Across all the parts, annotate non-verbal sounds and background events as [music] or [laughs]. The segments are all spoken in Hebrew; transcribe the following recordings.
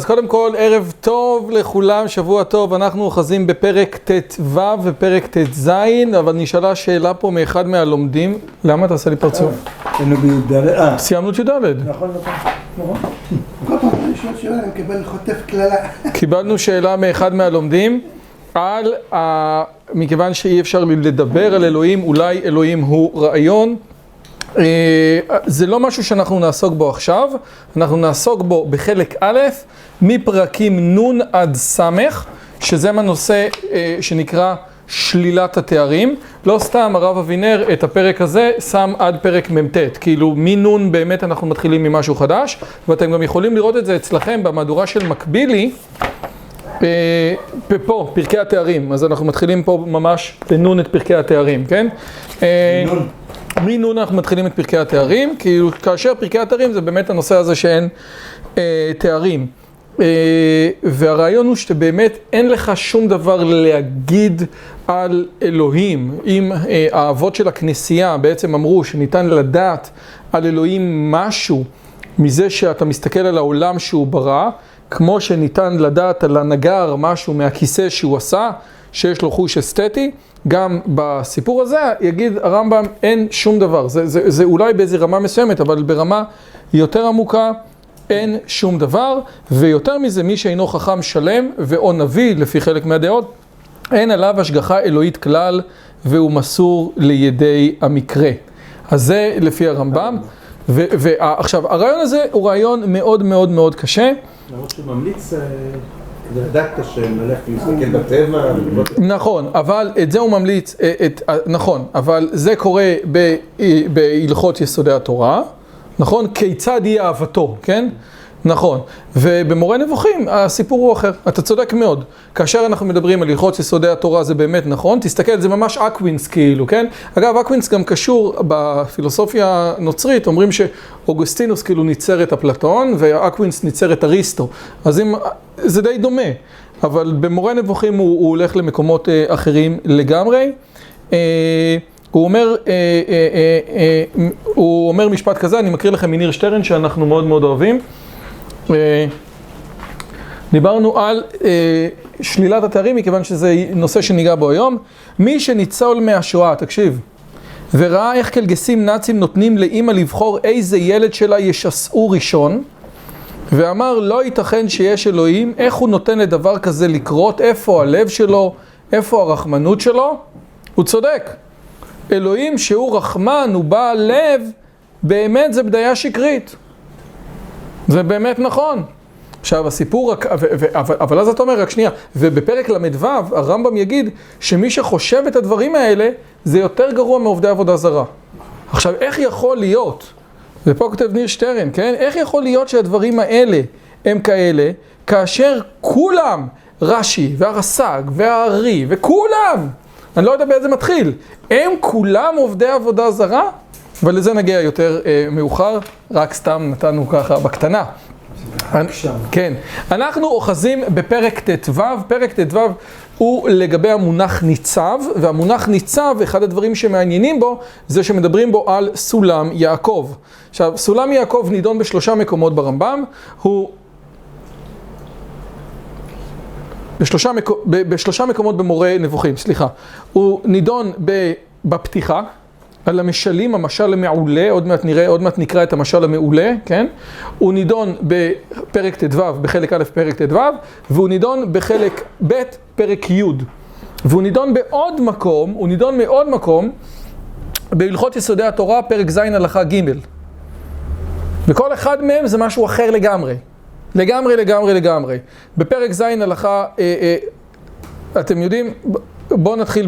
אז קודם כל, ערב טוב לכולם, שבוע טוב, אנחנו אוחזים בפרק ט"ו ופרק ט"ז, אבל נשאלה שאלה פה מאחד מהלומדים, למה אתה עושה לי פרצוף? היינו בי"ד, אה, סיימנו את י"ד. נכון, נכון, נכון. כל פעם אני שואל שאלה, אני מקבל חוטף קללה. קיבלנו שאלה מאחד מהלומדים על, ה... מכיוון שאי אפשר לדבר על אלוהים, אולי אלוהים הוא רעיון. אה, זה לא משהו שאנחנו נעסוק בו עכשיו, אנחנו נעסוק בו בחלק א', מפרקים נ' עד ס', שזה מהנושא אה, שנקרא שלילת התארים. לא סתם הרב אבינר את הפרק הזה שם עד פרק מ"ט, כאילו מנ' באמת אנחנו מתחילים ממשהו חדש, ואתם גם יכולים לראות את זה אצלכם במהדורה של מקבילי. אה, פה, פרקי התארים, אז אנחנו מתחילים פה ממש בנון את פרקי התארים, כן? אה, נון. מנון אנחנו מתחילים את פרקי התארים, כאילו כאשר פרקי התארים זה באמת הנושא הזה שאין אה, תארים. אה, והרעיון הוא שבאמת אין לך שום דבר להגיד על אלוהים. אם אה, האבות של הכנסייה בעצם אמרו שניתן לדעת על אלוהים משהו מזה שאתה מסתכל על העולם שהוא ברא, כמו שניתן לדעת על הנגר משהו מהכיסא שהוא עשה, שיש לו חוש אסתטי, גם בסיפור הזה יגיד הרמב"ם אין שום דבר, זה, זה, זה אולי באיזו רמה מסוימת, אבל ברמה יותר עמוקה אין שום דבר, ויותר מזה מי שאינו חכם שלם ואו נביא לפי חלק מהדעות, אין עליו השגחה אלוהית כלל והוא מסור לידי המקרה. אז זה לפי הרמב"ם. ועכשיו, הרעיון הזה הוא רעיון מאוד מאוד מאוד קשה. למרות שהוא ממליץ אה, השם, ללכת להסתכל בטבע, נכון, אבל את זה הוא ממליץ, אה, אה, נכון, אבל זה קורה אה, בהלכות יסודי התורה, נכון? כיצד היא אהבתו, כן? נכון. ובמורה נבוכים הסיפור הוא אחר, אתה צודק מאוד. כאשר אנחנו מדברים על הלכות יסודי התורה זה באמת נכון, תסתכל, זה ממש אקווינס כאילו, כן? אגב, אקווינס גם קשור בפילוסופיה הנוצרית, אומרים שאוגוסטינוס כאילו ניצר את אפלטון ואקווינס ניצר את אריסטו. אז אם, זה די דומה, אבל במורה נבוכים הוא, הוא הולך למקומות אה, אחרים לגמרי. אה, הוא אומר, אה, אה, אה, הוא אומר משפט כזה, אני מקריא לכם מניר שטרן שאנחנו מאוד מאוד אוהבים. דיברנו על אה, שלילת התארים מכיוון שזה נושא שניגע בו היום. מי שניצול מהשואה, תקשיב, וראה איך קלגסים נאצים נותנים לאימא לבחור איזה ילד שלה ישסעו ראשון, ואמר לא ייתכן שיש אלוהים, איך הוא נותן לדבר כזה לקרות, איפה הלב שלו, איפה הרחמנות שלו? הוא צודק. אלוהים שהוא רחמן, הוא בעל לב, באמת זה בדיה שקרית. זה באמת נכון. עכשיו הסיפור, רק, ו, ו, אבל, אבל אז אתה אומר, רק שנייה, ובפרק ל"ו הרמב"ם יגיד שמי שחושב את הדברים האלה זה יותר גרוע מעובדי עבודה זרה. עכשיו איך יכול להיות, ופה כותב ניר שטרן, כן? איך יכול להיות שהדברים האלה הם כאלה, כאשר כולם, רש"י והרס"ג והארי וכולם, אני לא יודע באיזה מתחיל, הם כולם עובדי עבודה זרה? ולזה נגיע יותר אה, מאוחר, רק סתם נתנו ככה בקטנה. כן, אנחנו אוחזים בפרק ט"ו, פרק ט"ו הוא לגבי המונח ניצב, והמונח ניצב, אחד הדברים שמעניינים בו, זה שמדברים בו על סולם יעקב. עכשיו, סולם יעקב נידון בשלושה מקומות ברמב"ם, הוא... בשלושה, מקו... ב- בשלושה מקומות במורה נבוכים, סליחה. הוא נידון ב... בפתיחה, על המשלים, המשל המעולה, עוד מעט נראה, עוד מעט נקרא את המשל המעולה, כן? הוא נידון בפרק ט"ו, בחלק א' פרק ט"ו, והוא נידון בחלק ב' פרק י'. והוא נידון בעוד מקום, הוא נידון מעוד מקום, בהלכות יסודי התורה, פרק ז' הלכה ג'. וכל אחד מהם זה משהו אחר לגמרי. לגמרי, לגמרי, לגמרי. בפרק ז' הלכה, אה, אה, אתם יודעים, בואו נתחיל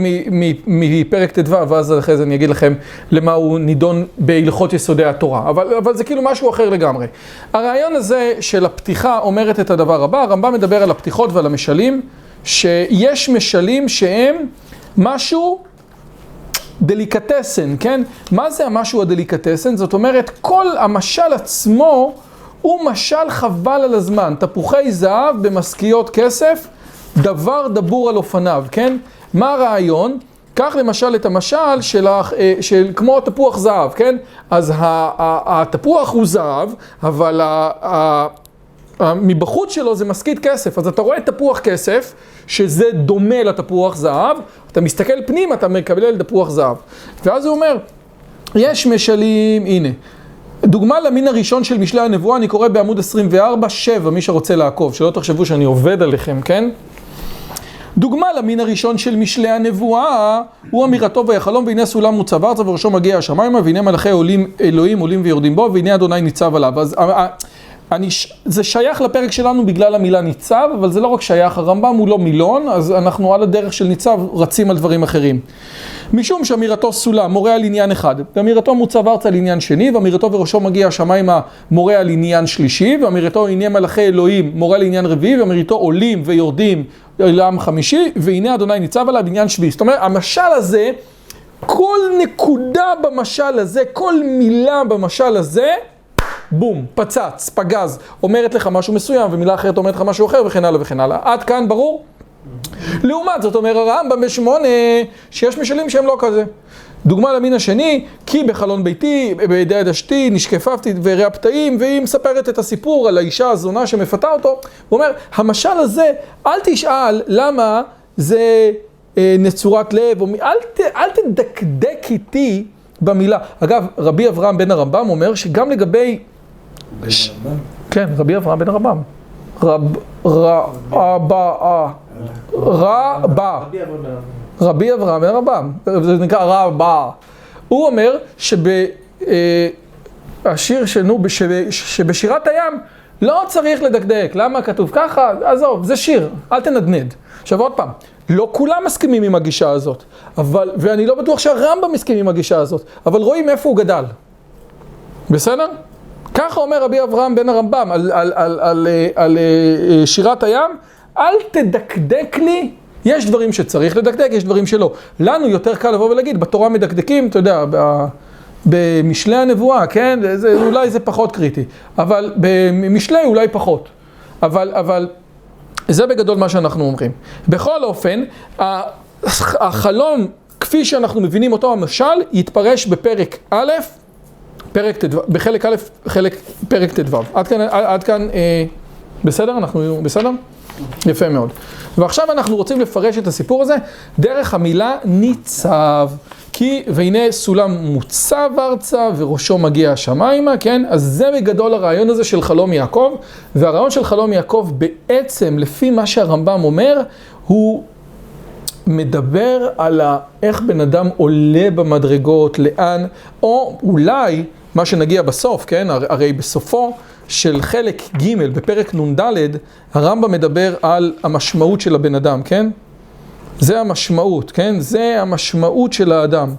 מפרק ט"ו, ואז אחרי זה אני אגיד לכם למה הוא נידון בהלכות יסודי התורה. אבל, אבל זה כאילו משהו אחר לגמרי. הרעיון הזה של הפתיחה אומרת את הדבר הבא, הרמב"ם מדבר על הפתיחות ועל המשלים, שיש משלים שהם משהו דליקטסן, כן? מה זה המשהו הדליקטסן? זאת אומרת, כל המשל עצמו הוא משל חבל על הזמן. תפוחי זהב במשכיות כסף, דבר דבור על אופניו, כן? מה הרעיון? קח למשל את המשל של, אה, של כמו תפוח זהב, כן? אז התפוח הוא זהב, אבל מבחוץ שלו זה משכית כסף. אז אתה רואה תפוח כסף, שזה דומה לתפוח זהב, אתה מסתכל פנימה, אתה מקבל תפוח זהב. ואז הוא אומר, יש משלים, הנה. דוגמה למין הראשון של משלי הנבואה, אני קורא בעמוד 24, 7, מי שרוצה לעקוב, שלא תחשבו שאני עובד עליכם, כן? דוגמה למין הראשון של משלי הנבואה הוא אמירתו ויחלום והנה סולם מוצב ארצה וראשו מגיע השמיימה והנה מלאכי עולים, אלוהים עולים ויורדים בו והנה אדוני ניצב עליו. אז אני, זה שייך לפרק שלנו בגלל המילה ניצב, אבל זה לא רק שייך, הרמב"ם הוא לא מילון, אז אנחנו על הדרך של ניצב רצים על דברים אחרים. משום שאמירתו סולם מורה על עניין אחד, ואמירתו מוצב ארצה על עניין שני, ואמירתו וראשו מגיע השמיימה מורה על עניין שלישי, ואמירתו הנה מלאכי אלוהים מורה על עניין רביעי, ואמירתו עולים ויורדים לעם חמישי, והנה אדוני ניצב עליו עניין שביעי. זאת אומרת, המשל הזה, כל נקודה במשל הזה, כל מילה במשל הזה, בום, פצץ, פגז, אומרת לך משהו מסוים, ומילה אחרת אומרת לך משהו אחר, וכן הלאה וכן הלאה. עד כאן ברור? לעומת זאת אומר הרמב"ם בשמונה, שיש משלים שהם לא כזה. דוגמה למין השני, כי בחלון ביתי, בידי עדשתי, נשקפפתי דברי הפתאים, והיא מספרת את הסיפור על האישה הזונה שמפתה אותו. הוא אומר, המשל הזה, אל תשאל למה זה אה, נצורת לב, או, אל, ת, אל תדקדק איתי במילה. אגב, רבי אברהם בן הרמב"ם אומר שגם לגבי... בן ש... הרמב"ם? כן, רבי אברהם בן הרמב"ם. רב... רבא... רבא. רבי אברהם בן הרמב"ם. זה נקרא רבא. הוא אומר שבשיר שלנו, שבשירת הים לא צריך לדקדק. למה כתוב ככה? עזוב, זה שיר, אל תנדנד. עכשיו עוד פעם, לא כולם מסכימים עם הגישה הזאת, אבל, ואני לא בטוח שהרמב"ם מסכים עם הגישה הזאת, אבל רואים איפה הוא גדל. בסדר? ככה אומר רבי אברהם בן הרמב"ם על, על, על, על, על, על אה, שירת הים, אל תדקדק לי, יש דברים שצריך לדקדק, יש דברים שלא. לנו יותר קל לבוא ולהגיד, בתורה מדקדקים, אתה יודע, במשלי הנבואה, כן? זה, אולי זה פחות קריטי, אבל במשלי אולי פחות. אבל, אבל זה בגדול מה שאנחנו אומרים. בכל אופן, החלום, כפי שאנחנו מבינים אותו המשל, יתפרש בפרק א', פרק ט"ו, בחלק א', חלק, פרק ט"ו. עד כאן, עד כאן אה, בסדר? אנחנו בסדר? יפה מאוד. ועכשיו אנחנו רוצים לפרש את הסיפור הזה דרך המילה ניצב. כי והנה סולם מוצב ארצה וראשו מגיע השמיימה, כן? אז זה בגדול הרעיון הזה של חלום יעקב, והרעיון של חלום יעקב בעצם, לפי מה שהרמב"ם אומר, הוא מדבר על איך בן אדם עולה במדרגות, לאן, או אולי מה שנגיע בסוף, כן? הרי בסופו של חלק ג' בפרק נ"ד, הרמב"ם מדבר על המשמעות של הבן אדם, כן? זה המשמעות, כן? זה המשמעות של האדם.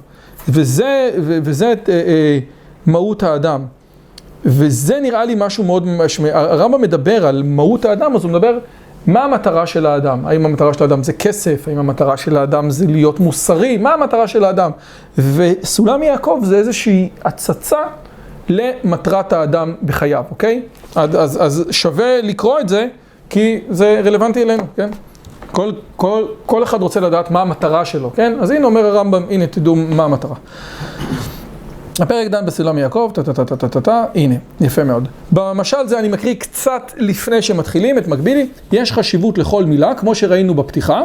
וזה, וזה אה, אה, מהות האדם. וזה נראה לי משהו מאוד משמעותי. הרמב"ם מדבר על מהות האדם, אז הוא מדבר מה המטרה של האדם. האם המטרה של האדם זה כסף? האם המטרה של האדם זה להיות מוסרי? מה המטרה של האדם? וסולם יעקב זה איזושהי הצצה למטרת האדם בחייו, אוקיי? אז, אז, אז שווה לקרוא את זה, כי זה רלוונטי אלינו, כן? כל, כל, כל אחד רוצה לדעת מה המטרה שלו, כן? אז הנה אומר הרמב"ם, הנה תדעו מה המטרה. הפרק דן בסולם יעקב, טה-טה-טה-טה-טה, הנה, יפה מאוד. במשל זה אני מקריא קצת לפני שמתחילים את מקבילי, יש חשיבות לכל מילה, כמו שראינו בפתיחה,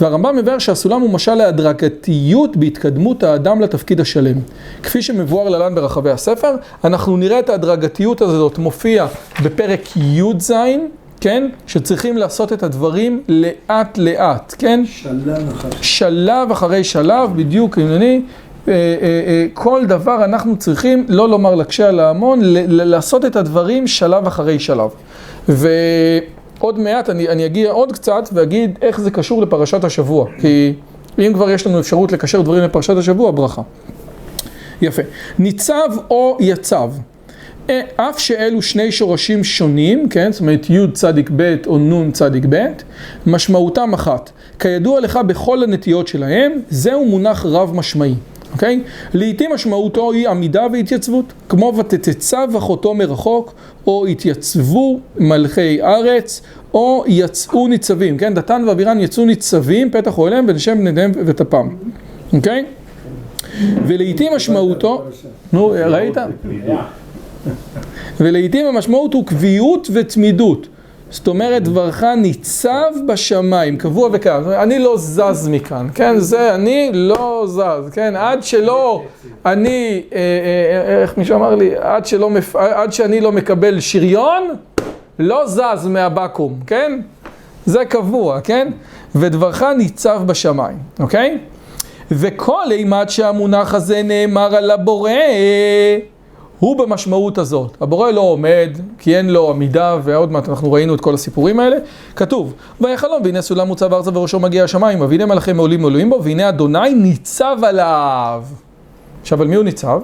והרמב"ם מבאר שהסולם הוא משל להדרגתיות בהתקדמות האדם לתפקיד השלם. כפי שמבואר להלן ברחבי הספר, אנחנו נראה את ההדרגתיות הזאת מופיע בפרק י"ז, כן? שצריכים לעשות את הדברים לאט לאט, כן? שלב אחרי. שלב אחרי שלב, בדיוק, ענייני. אה, אה, אה, כל דבר אנחנו צריכים, לא לומר לקשה על ההמון, לעשות את הדברים שלב אחרי שלב. עוד מעט אני, אני אגיע עוד קצת ואגיד איך זה קשור לפרשת השבוע, כי אם כבר יש לנו אפשרות לקשר דברים לפרשת השבוע, ברכה. יפה. ניצב או יצב. אף שאלו שני שורשים שונים, כן, זאת אומרת י' צדיק ב' או נ' צדיק ב', משמעותם אחת. כידוע לך בכל הנטיות שלהם, זהו מונח רב משמעי, אוקיי? לעתים משמעותו היא עמידה והתייצבות, כמו ותתצב אחותו מרחוק, או התייצבו מלכי ארץ, או יצאו ניצבים, כן? דתן ואבירן יצאו ניצבים, פתח אוהליהם ונשם בניהם וטפם, אוקיי? ולעיתים משמעותו, נו ראית? ולעיתים המשמעות הוא קביעות ותמידות. זאת אומרת, דברך ניצב בשמיים, קבוע אומרת, אני לא זז מכאן, כן? זה, אני לא זז, כן? עד שלא, אני, אה, אה, איך מישהו אמר לי? עד, שלא, עד שאני לא מקבל שריון, לא זז מהבקו"ם, כן? זה קבוע, כן? ודברך ניצב בשמיים, אוקיי? וכל אימת שהמונח הזה נאמר על הבורא, הוא במשמעות הזאת. הבורא לא עומד, כי אין לו עמידה, ועוד מעט אנחנו ראינו את כל הסיפורים האלה. כתוב, ויחלום, והנה סולם מוצב ארצה וראשו מגיע השמיים, והנה מלאכי מעולים מעולים בו, והנה אדוני ניצב עליו. עכשיו, על מי הוא ניצב?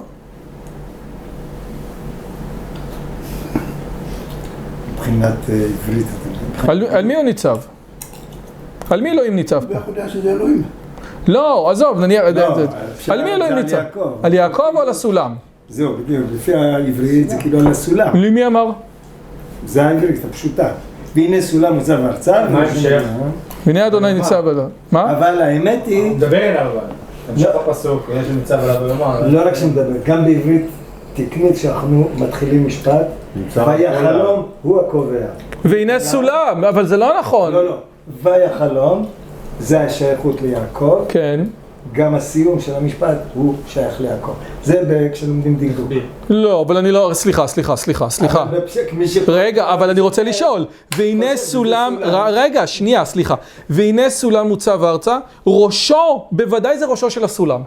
מבחינת אה, עברית. על, על מי הוא ניצב? על מי אלוהים ניצב פה? לא, עזוב, נניח, לא, על מי אלוהים ניצב? על יעקב או על הסולם? זהו, בדיוק, לפי העברית זה כאילו על הסולם. למי אמר? זה העברית הפשוטה. והנה סולם מוצב ארצה. מה ההמשך? והנה אדוני ניצב עליו. מה? אבל האמת היא, מדבר אליו אבל. המשך הפסוק, יש נמצא עליו ויאמר. לא רק שמדבר, גם בעברית תקנית שאנחנו מתחילים משפט, ויחלום הוא הקובע. והנה סולם, אבל זה לא נכון. לא, לא. ויחלום, זה השייכות ליעקב, כן. גם הסיום של המשפט הוא שייך ליעקב. זה כשלומדים דקדוק. לא, אבל אני לא... סליחה, סליחה, סליחה, סליחה. רגע, אבל אני רוצה לשאול. והנה סולם... רגע, שנייה, סליחה. והנה סולם מוצב ארצה, ראשו, בוודאי זה ראשו של הסולם.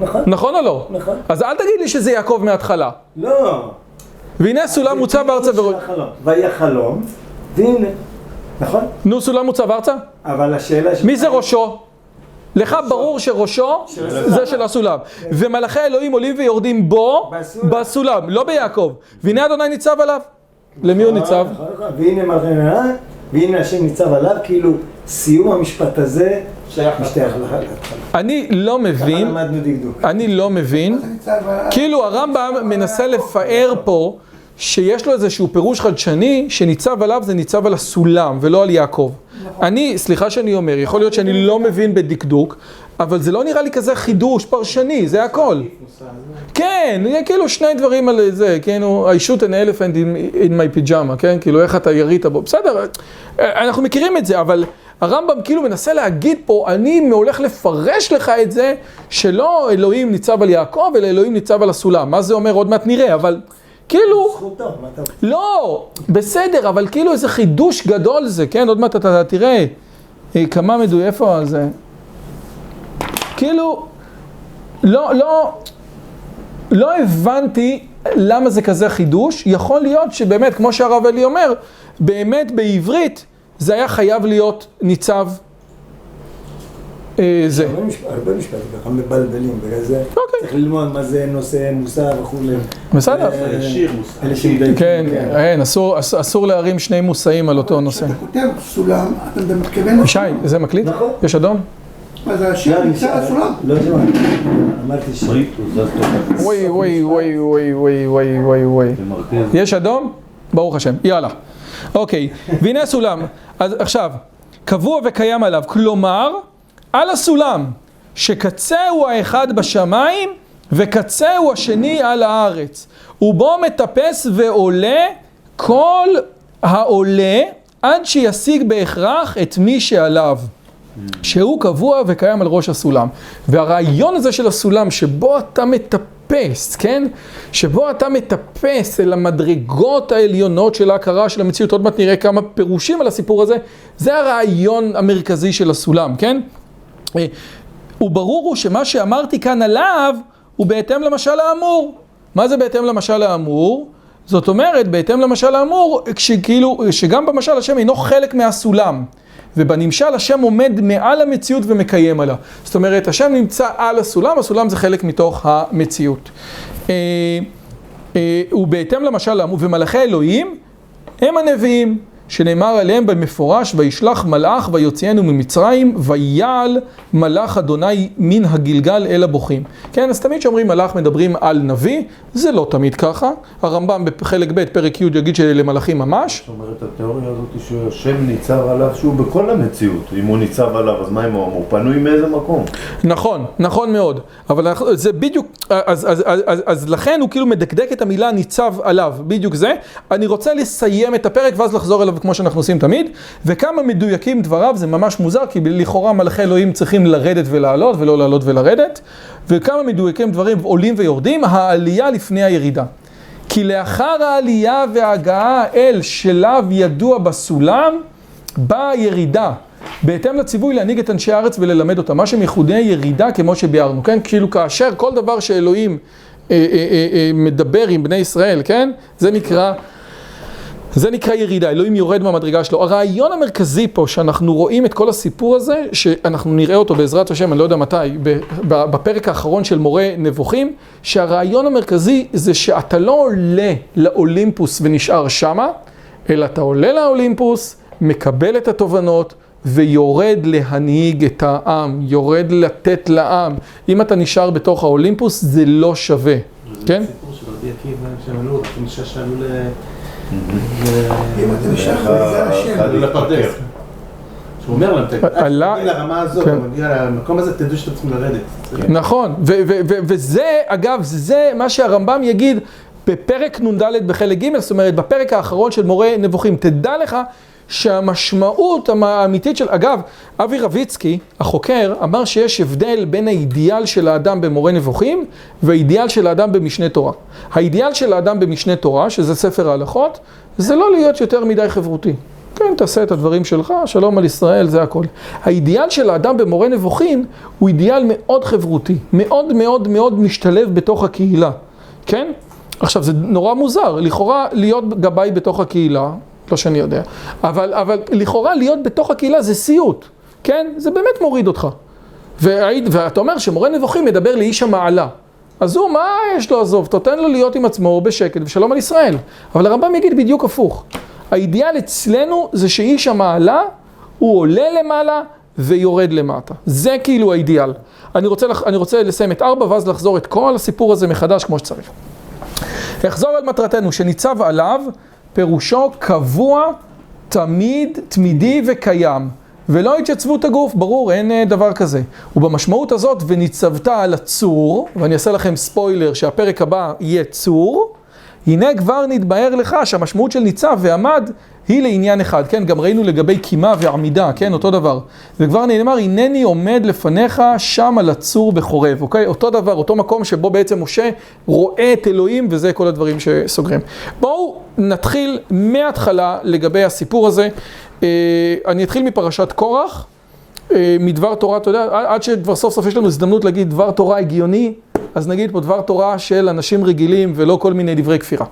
נכון, נכון או לא? נכון. אז אל תגיד לי שזה יעקב מההתחלה. לא. והנה הסולם מוצב ארצה זה וראש... של החלום. ויחלום, והנה, נכון? נו, סולם מוצב ארצה? אבל השאלה... ש- מי זה ראשו? לך ברור שראשו זה של הסולם. ומלאכי אלוהים עולים ויורדים בו, בסולם. לא ביעקב. והנה אדוני ניצב עליו. למי הוא ניצב? נכון, נכון. והנה מלכי נהר, והנה השם ניצב עליו, כאילו סיום המשפט הזה שייך משתייך להתחלה. אני לא מבין. אני לא מבין, כאילו הרמב"ם מנסה לפאר פה שיש לו איזשהו פירוש חדשני שניצב עליו זה ניצב על הסולם ולא על יעקב. אני, סליחה שאני אומר, יכול להיות שאני לא מבין בדקדוק, אבל זה לא נראה לי כזה חידוש פרשני, זה הכל. כן, כאילו שני דברים על זה, כאילו, I shoot an elephant in, in my pajama, כן? כאילו, איך אתה ירית בו, בסדר, אנחנו מכירים את זה, אבל הרמב"ם כאילו מנסה להגיד פה, אני הולך לפרש לך את זה, שלא אלוהים ניצב על יעקב, אלא אלוהים ניצב על הסולם. מה זה אומר? עוד מעט נראה, אבל כאילו... זכותו, מה אתה... לא, בסדר, אבל כאילו איזה חידוש גדול זה, כן? עוד מעט אתה תראה אה, כמה מדויק, איפה זה? כאילו, לא, לא, לא הבנתי למה זה כזה חידוש. יכול להיות שבאמת, כמו שהרב אלי אומר, באמת בעברית זה היה חייב להיות ניצב זה. הרבה משפט- הרבה משפטים ככה מבלבלים, בגלל זה אוקיי. צריך ללמוד מה זה נושא מוסר וכולי. בסדר? אה, שיר מוסר. אלה שמדייקים. כן, אין, אסור, אס- אסור להרים שני מושאים על אותו נושא. כשאתה כותב סולם, אתה מתכוון... ישי, זה מקליט? נכון. יש אדום? אז השיר לא, נמצא על אני- הסולם. לא, לא, אמרתי ש... וואי וואי וואי וואי וואי וואי וואי וואי. יש אדום? ברוך השם. יאללה. אוקיי, והנה הסולם. אז עכשיו, קבוע וקיים עליו. כלומר, על הסולם, שקצה הוא האחד בשמיים, וקצה הוא השני על הארץ. ובו מטפס ועולה כל העולה עד שישיג בהכרח את מי שעליו. שהוא קבוע וקיים על ראש הסולם. והרעיון הזה של הסולם, שבו אתה מטפס, כן? שבו אתה מטפס אל המדרגות העליונות של ההכרה של המציאות, עוד מעט נראה כמה פירושים על הסיפור הזה, זה הרעיון המרכזי של הסולם, כן? וברור הוא שמה שאמרתי כאן עליו, הוא בהתאם למשל האמור. מה זה בהתאם למשל האמור? זאת אומרת, בהתאם למשל האמור, כשכאילו, שגם במשל השם אינו חלק מהסולם, ובנמשל השם עומד מעל המציאות ומקיים עליה. זאת אומרת, השם נמצא על הסולם, הסולם זה חלק מתוך המציאות. אה, אה, ובהתאם למשל האמור, ומלאכי אלוהים הם הנביאים. שנאמר עליהם במפורש, וישלח מלאך ויוציאנו ממצרים, ויעל מלאך אדוני מן הגלגל אל הבוכים. כן, אז תמיד כשאומרים מלאך מדברים על נביא, זה לא תמיד ככה. הרמב"ם בחלק ב', פרק י', יגיד שאלה מלאכים ממש. זאת אומרת, התיאוריה הזאת שהשם ניצב עליו שהוא בכל המציאות. אם הוא ניצב עליו, אז מה אם הוא הוא פנוי מאיזה מקום? נכון, נכון מאוד. אבל זה בדיוק, אז, אז, אז, אז, אז לכן הוא כאילו מדקדק את המילה ניצב עליו, בדיוק זה. אני רוצה לסיים את הפרק ואז לחזור אליו כמו שאנחנו עושים תמיד. וכמה מדויקים דבריו, זה ממש מוזר, כי לכאורה מלאכי אלוהים צריכים לרדת ולעלות, ולא לעלות ולרדת. וכמה מדויקים דברים עולים ויורדים, העלייה לפני הירידה. כי לאחר העלייה וההגעה אל שלב ידוע בסולם, באה ירידה. בהתאם לציווי להנהיג את אנשי הארץ וללמד אותם, מה שמכונה ירידה כמו שביארנו, כן? כאילו כאשר כל דבר שאלוהים אה, אה, אה, אה, מדבר עם בני ישראל, כן? זה נקרא, זה נקרא ירידה, אלוהים יורד מהמדרגה שלו. הרעיון המרכזי פה, שאנחנו רואים את כל הסיפור הזה, שאנחנו נראה אותו בעזרת השם, אני לא יודע מתי, בפרק האחרון של מורה נבוכים, שהרעיון המרכזי זה שאתה לא עולה לאולימפוס ונשאר שמה, אלא אתה עולה לאולימפוס, מקבל את התובנות, ויורד להנהיג את העם, יורד לתת לעם. אם אתה נשאר בתוך האולימפוס, זה לא שווה, כן? סיפור של רבי עקיבא, שהם עלו, חמישה שעלו ל... אם אתה נשאר בגלל השם. לפרדס. שהוא אומר להם, תגיע לרמה הזאת, כן. מגיע למקום הזה, תדעו שאתם צריכים לרדת. נכון, ו- ו- ו- וזה, אגב, זה מה שהרמב"ם יגיד בפרק נ"ד בחלק ג', זאת אומרת, בפרק האחרון של מורה נבוכים. תדע לך שהמשמעות האמיתית של, אגב, אבי רביצקי, החוקר, אמר שיש הבדל בין האידיאל של האדם במורה נבוכים והאידיאל של האדם במשנה תורה. האידיאל של האדם במשנה תורה, שזה ספר ההלכות, זה לא להיות יותר מדי חברותי. כן, תעשה את הדברים שלך, שלום על ישראל, זה הכל. האידיאל של האדם במורה נבוכים הוא אידיאל מאוד חברותי, מאוד מאוד מאוד משתלב בתוך הקהילה, כן? עכשיו, זה נורא מוזר, לכאורה להיות גבאי בתוך הקהילה, לא שאני יודע, אבל, אבל לכאורה להיות בתוך הקהילה זה סיוט, כן? זה באמת מוריד אותך. ואתה אומר שמורה נבוכים מדבר לאיש המעלה. אז הוא, מה יש לו עזוב? תותן לו להיות עם עצמו בשקט ושלום על ישראל. אבל הרמב"ם יגיד בדיוק הפוך. האידיאל אצלנו זה שאיש המעלה, הוא עולה למעלה ויורד למטה. זה כאילו האידיאל. אני רוצה, לח- אני רוצה לסיים את ארבע ואז לחזור את כל הסיפור הזה מחדש כמו שצריך. אחזור על מטרתנו, שניצב עליו, פירושו קבוע, תמיד, תמידי וקיים. ולא התייצבות הגוף, ברור, אין אה, דבר כזה. ובמשמעות הזאת, וניצבת על הצור, ואני אעשה לכם ספוילר שהפרק הבא יהיה צור, הנה כבר נתבהר לך שהמשמעות של ניצב ועמד היא לעניין אחד, כן? גם ראינו לגבי קימה ועמידה, כן? אותו דבר. וכבר נאמר, הנני עומד לפניך שם על הצור בחורב, אוקיי? אותו דבר, אותו מקום שבו בעצם משה רואה את אלוהים, וזה כל הדברים שסוגרים. בואו נתחיל מההתחלה לגבי הסיפור הזה. אה, אני אתחיל מפרשת קורח. אה, מדבר תורה, אתה יודע, עד שכבר סוף סוף יש לנו הזדמנות להגיד דבר תורה הגיוני, אז נגיד פה דבר תורה של אנשים רגילים ולא כל מיני דברי כפירה.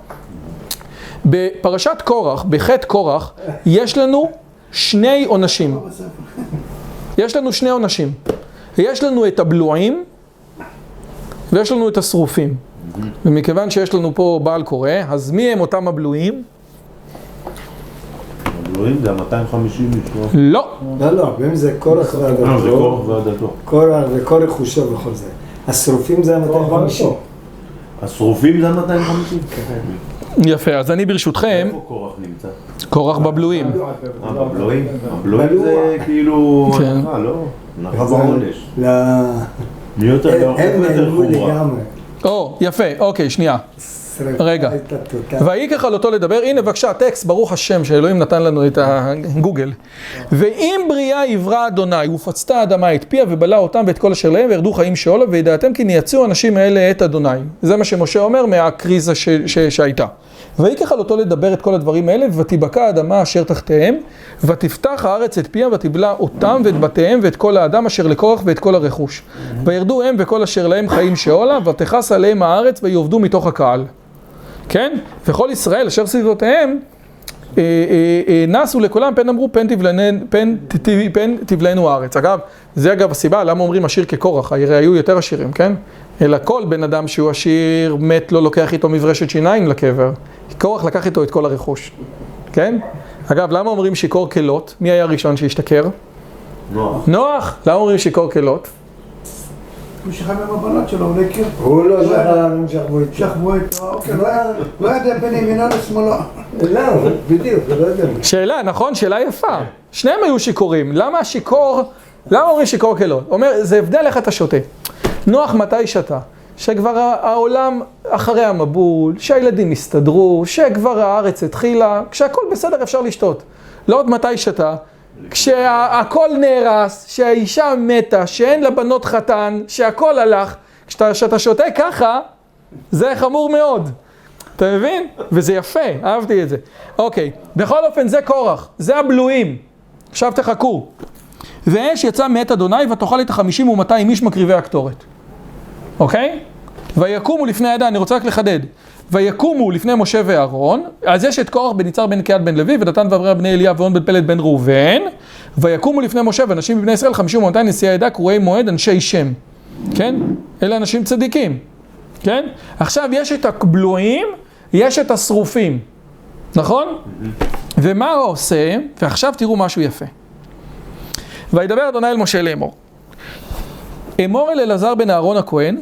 בפרשת קורח, בחטא קורח, יש לנו שני עונשים. יש לנו שני עונשים. יש לנו את הבלועים ויש לנו את השרופים. ומכיוון שיש לנו פה בעל קורא, אז מי הם אותם הבלועים? זה ה-250 איש, לא? לא. לא, לא, אם זה קורח זה ועדתו, קורח וכל רכושו וכל זה. השרופים זה ה-250. השרופים זה ה-250? יפה, אז אני ברשותכם, איפה קורח נמצא? קורח בבלועים. אה, בבלועים? הבלועים זה כאילו כן. הנחה, לא? הנחה בעונש. לא, מי יותר חומרה. לגמרי. או, יפה, אוקיי, שנייה. רגע. על אותו לדבר, הנה בבקשה טקסט, ברוך השם שאלוהים נתן לנו את הגוגל. ואם בריאה יברא אדוני ופצתה האדמה את פיה ובלעה אותם ואת כל אשר להם וירדו חיים שאולה וידעתם כי נייצאו אנשים האלה את אדוני. זה מה שמשה אומר מהקריזה ש- ש- שהייתה. ויקח על אותו לדבר את כל הדברים האלה ותיבקע האדמה אשר תחתיהם ותפתח הארץ את פיה ותבלע אותם ואת בתיהם ואת כל האדם אשר לקורח ואת כל הרכוש. וירדו הם וכל אשר להם חיים שאולה ותכס עליהם הארץ ויעבדו מתוך הקהל. כן? וכל ישראל אשר סביבותיהם אה, אה, אה, נסו לכולם פן אמרו פן תבלענן- פן ת- פן תבלענו הארץ. אגב, זה אגב הסיבה למה אומרים עשיר כקורח, הרי היו יותר עשירים, כן? אלא כל בן אדם שהוא עשיר מת לא לוקח איתו מברשת שיניים לקבר. קורח לקח איתו את כל הרכוש, כן? אגב, למה אומרים שיכור כלות? מי היה הראשון שהשתכר? נוח. נוח. למה אומרים שיכור כלות? הוא שכב עם הבנות שלו, הוא לא הכיר. הוא לא זכר, הם שכבו איתו. שכבו איתו, אוקיי, לא היה- לא בין ימינו לשמאלו. לא, בדיוק, לא יודע. שאלה, נכון? שאלה יפה. שניהם היו שיכורים. למה השיכור, למה אומרים שיכור כלות? אומר, זה הבדל איך אתה שותה. נוח מתי שתה? שכבר העולם אחרי המבול, שהילדים הסתדרו, שכבר הארץ התחילה, כשהכול בסדר אפשר לשתות. לא עוד מתי שתה? כשהכול נהרס, שהאישה מתה, שאין לה בנות חתן, שהכל הלך. כשאתה שותה ככה, זה חמור מאוד. אתה מבין? וזה יפה, אהבתי את זה. אוקיי, בכל אופן זה קורח, זה הבלויים. עכשיו תחכו. ואש יצא מאת אדוני ותאכל את החמישים ומאתיים איש מקריבי הקטורת. אוקיי? ויקומו לפני העדה, אני רוצה רק לחדד. ויקומו לפני משה ואהרון, אז יש את קורח בן יצהר בן קהת בן לוי, ודתן ואברהם בני אליה ואון בן פלט בן ראובן. ויקומו לפני משה ואנשים מבני ישראל, חמישים ומאתיים נשיאי העדה, קרואי מועד, אנשי שם. כן? אלה אנשים צדיקים. כן? עכשיו יש את הבלויים, יש את השרופים, נכון? ומה הוא עושה? ועכשיו תראו משהו יפה. וידבר אדוני אל משה לאמור. אמור אל אלעזר בן אהרון הכהן,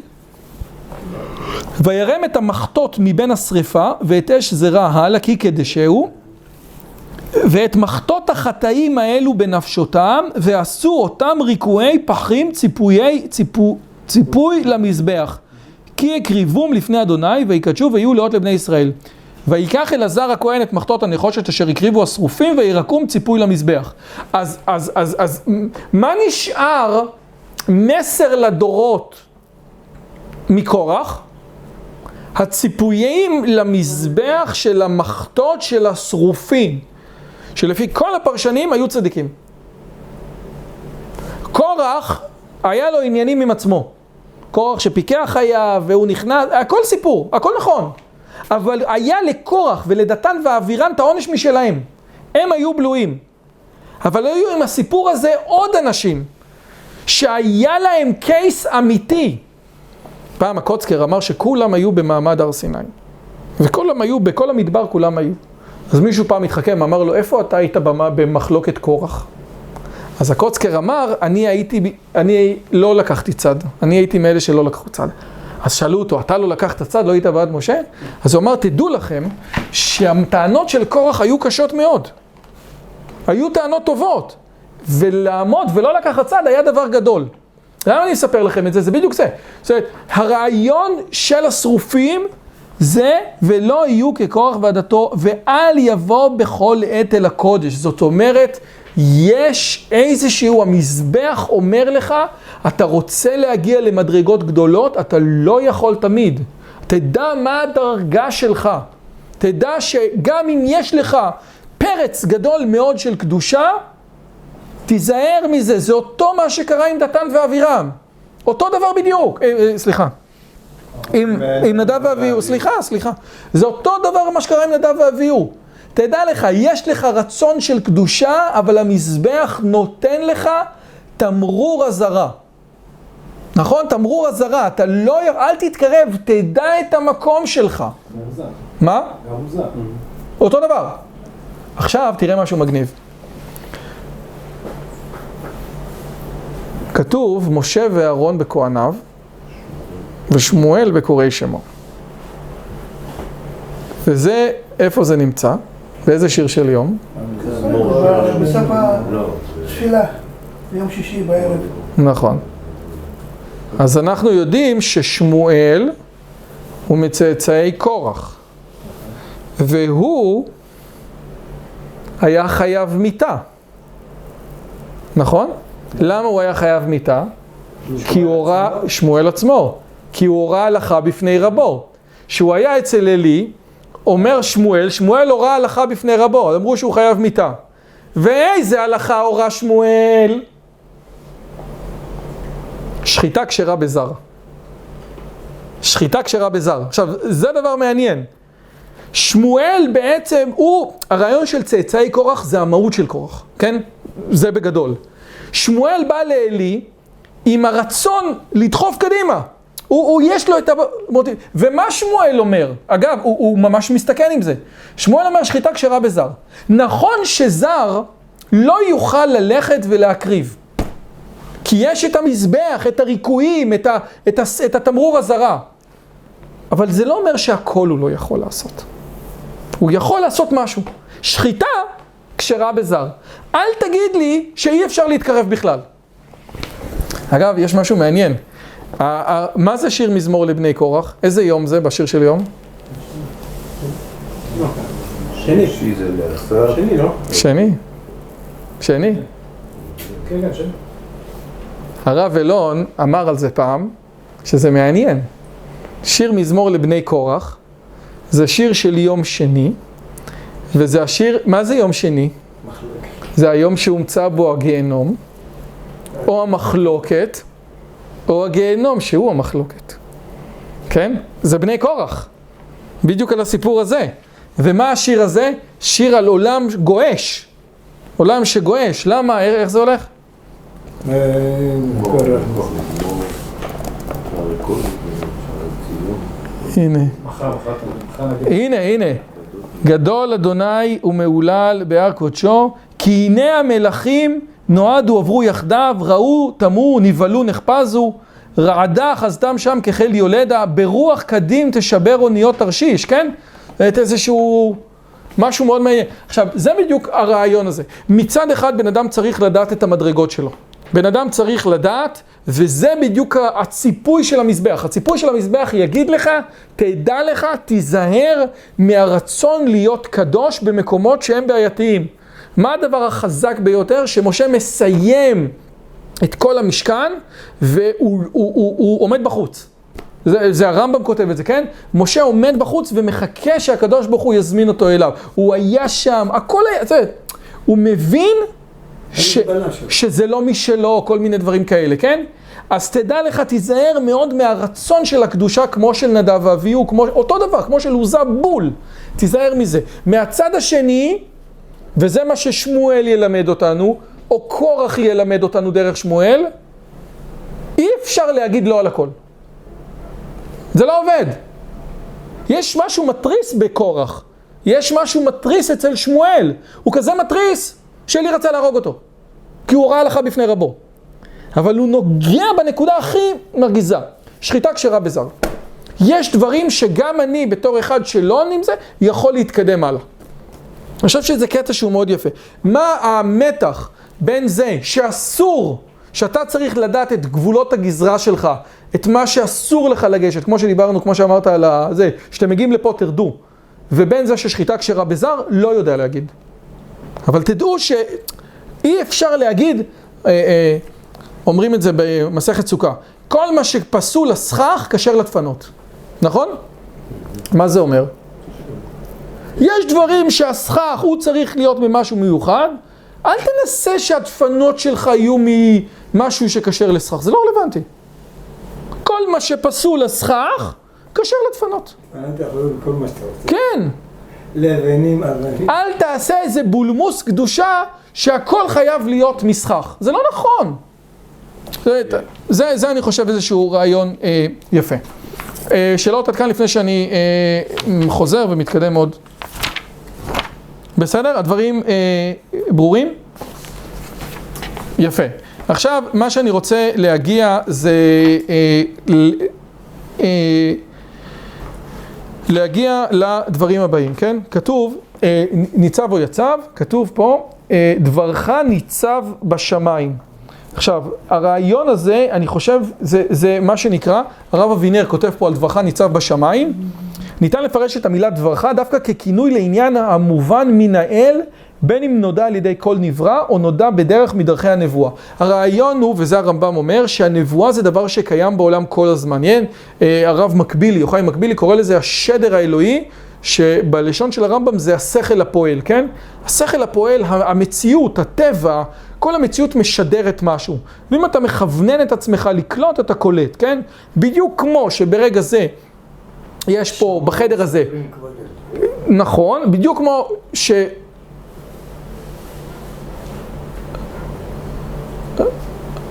וירם את המחטות מבין השרפה, ואת אש זרע הלאה כי קדשהו, ואת מחטות החטאים האלו בנפשותם, ועשו אותם ריקועי פחים ציפויי, ציפו, ציפוי למזבח. כי הקריבום לפני אדוני, ויקדשו ויהיו לאות לבני ישראל. ויקח אלעזר הכהן את מחטות הנחושת אשר הקריבו השרופים, וירקום ציפוי למזבח. אז, אז, אז, אז, מה נשאר מסר לדורות מקורח? הציפויים למזבח של המחטות של השרופים, שלפי כל הפרשנים היו צדיקים. קורח, היה לו עניינים עם עצמו. קורח שפיקח היה, והוא נכנס, הכל סיפור, הכל נכון. אבל היה לקורח ולדתן ואבירן את העונש משלהם. הם היו בלויים. אבל היו עם הסיפור הזה עוד אנשים, שהיה להם קייס אמיתי. פעם הקוצקר אמר שכולם היו במעמד הר סיני. וכולם היו, בכל המדבר כולם היו. אז מישהו פעם התחכם, אמר לו, איפה אתה היית במחלוקת קורח? אז הקוצקר אמר, אני הייתי, אני לא לקחתי צד, אני הייתי מאלה שלא לקחו צד. אז שאלו אותו, אתה לא לקחת צד, לא היית בעד משה? אז הוא אמר, תדעו לכם שהטענות של קורח היו קשות מאוד. היו טענות טובות. ולעמוד ולא לקחת צד היה דבר גדול. למה אני אספר לכם את זה? זה בדיוק זה. זאת אומרת, הרעיון של השרופים זה ולא יהיו כקורח ועדתו ואל יבוא בכל עת אל הקודש. זאת אומרת, יש איזשהו, המזבח אומר לך, אתה רוצה להגיע למדרגות גדולות, אתה לא יכול תמיד. תדע מה הדרגה שלך. תדע שגם אם יש לך פרץ גדול מאוד של קדושה, תיזהר מזה, זה אותו מה שקרה עם דתן ואבירם. אותו דבר בדיוק, אה, אה, סליחה. עם, עם נדב ואביהו, סליחה, סליחה. זה אותו דבר מה שקרה עם נדב ואביהו. תדע לך, יש לך רצון של קדושה, אבל המזבח נותן לך תמרור אזהרה. נכון? תמרור אזהרה. אתה לא, אל תתקרב, תדע את המקום שלך. מה? אותו דבר. עכשיו תראה משהו מגניב. כתוב משה ואהרון בכהניו ושמואל בקוראי שמו. וזה, איפה זה נמצא? באיזה שיר של יום? בסוף. התפילה, ביום שישי בערב. נכון. אז אנחנו יודעים ששמואל הוא מצאצאי קורח. והוא היה חייב מיתה. נכון? למה הוא היה חייב מיתה? כי הוא הורה, שמואל עצמו, כי הוא הורה הלכה בפני רבו. שהוא היה אצל עלי, אומר שמואל, שמואל הורה הלכה בפני רבו, אמרו שהוא חייב מיתה. ואיזה הלכה הורה שמואל? שחיטה כשרה בזר. שחיטה כשרה בזר. עכשיו, זה דבר מעניין. שמואל בעצם הוא, הרעיון של צאצאי קורח זה המהות של קורח, כן? זה בגדול. שמואל בא לעלי עם הרצון לדחוף קדימה. הוא, הוא יש לו את המוטיב. ומה שמואל אומר? אגב, הוא, הוא ממש מסתכן עם זה. שמואל אומר שחיטה כשרה בזר. נכון שזר לא יוכל ללכת ולהקריב. כי יש את המזבח, את הריקויים, את, ה, את, ה, את התמרור הזרה. אבל זה לא אומר שהכל הוא לא יכול לעשות. הוא יכול לעשות משהו. שחיטה כשרה בזר. אל תגיד לי שאי אפשר להתקרב בכלל. אגב, יש משהו מעניין. ה- ה- מה זה שיר מזמור לבני קורח? איזה יום זה בשיר של יום? שני. שני, לא? שני. שני. כן, כן, שני. הרב אלון אמר על זה פעם, שזה מעניין. שיר מזמור לבני קורח, זה שיר של יום שני, וזה השיר, מה זה יום שני? זה היום שהומצא בו הגיהנום, או המחלוקת, או הגיהנום שהוא המחלוקת. כן? זה בני קורח. בדיוק על הסיפור הזה. ומה השיר הזה? שיר על עולם גועש. עולם שגועש. למה? איך זה הולך? הנה. הנה, הנה. גדול אדוני ומהולל בהר קודשו, כי הנה המלכים נועדו עברו יחדיו, ראו, תמו, נבהלו, נחפזו, רעדה חזתם שם כחיל יולדה, ברוח קדים תשבר אוניות תרשיש, כן? את איזשהו משהו מאוד מעניין. עכשיו, זה בדיוק הרעיון הזה. מצד אחד, בן אדם צריך לדעת את המדרגות שלו. בן אדם צריך לדעת, וזה בדיוק הציפוי של המזבח. הציפוי של המזבח יגיד לך, תדע לך, תיזהר מהרצון להיות קדוש במקומות שהם בעייתיים. מה הדבר החזק ביותר? שמשה מסיים את כל המשכן, והוא הוא, הוא, הוא עומד בחוץ. זה, זה הרמב"ם כותב את זה, כן? משה עומד בחוץ ומחכה שהקדוש ברוך הוא יזמין אותו אליו. הוא היה שם, הכל היה, זה, הוא מבין ש. שזה לא משלו, כל מיני דברים כאלה, כן? אז תדע לך, תיזהר מאוד מהרצון של הקדושה כמו של נדב ואביהו, כמו, אותו דבר, כמו של עוזה בול. תיזהר מזה. מהצד השני, וזה מה ששמואל ילמד אותנו, או קורח ילמד אותנו דרך שמואל, אי אפשר להגיד לא על הכל. זה לא עובד. יש משהו מתריס בקורח. יש משהו מתריס אצל שמואל. הוא כזה מתריס, שלי רצה להרוג אותו. כי הוא ראה לך בפני רבו. אבל הוא נוגע בנקודה הכי מרגיזה. שחיטה כשרה בזר. יש דברים שגם אני, בתור אחד שלא עונים זה, יכול להתקדם הלאה. אני חושב שזה קטע שהוא מאוד יפה. מה המתח בין זה שאסור, שאתה צריך לדעת את גבולות הגזרה שלך, את מה שאסור לך לגשת, כמו שדיברנו, כמו שאמרת על זה, שאתם מגיעים לפה תרדו, ובין זה ששחיטה כשרה בזר, לא יודע להגיד. אבל תדעו שאי אפשר להגיד, אה, אה, אומרים את זה במסכת סוכה, כל מה שפסול לסכך, כשר לדפנות. נכון? מה זה אומר? יש דברים שהסכך הוא צריך להיות ממשהו מיוחד, אל תנסה שהדפנות שלך יהיו ממשהו שכשר לסכך, זה לא רלוונטי. כל מה שפסול לסכך, כשר לדפנות. כן. לבנים, אבנים. אל תעשה איזה בולמוס קדושה שהכל חייב להיות מסכך. זה לא נכון. זה, זה, זה אני חושב איזשהו רעיון אה, יפה. אה, שאלות עד כאן לפני שאני אה, חוזר ומתקדם עוד. בסדר? הדברים אה, ברורים? יפה. עכשיו, מה שאני רוצה להגיע זה אה, אה, להגיע לדברים הבאים, כן? כתוב, אה, ניצב או יצב, כתוב פה, אה, דברך ניצב בשמיים. עכשיו, הרעיון הזה, אני חושב, זה, זה מה שנקרא, הרב אבינר כותב פה על דברך ניצב בשמיים. ניתן לפרש את המילה דברך דווקא ככינוי לעניין המובן מן האל, בין אם נודע על ידי כל נברא, או נודע בדרך מדרכי הנבואה. הרעיון הוא, וזה הרמב"ם אומר, שהנבואה זה דבר שקיים בעולם כל הזמן. אין, אה, הרב מקבילי, יוחאי מקבילי, קורא לזה השדר האלוהי, שבלשון של הרמב"ם זה השכל הפועל, כן? השכל הפועל, המציאות, הטבע, כל המציאות משדרת משהו. ואם אתה מכוונן את עצמך לקלוט, אתה קולט, כן? בדיוק כמו שברגע זה יש פה, בחדר הזה, נכון, בדיוק כמו ש... אה, זה-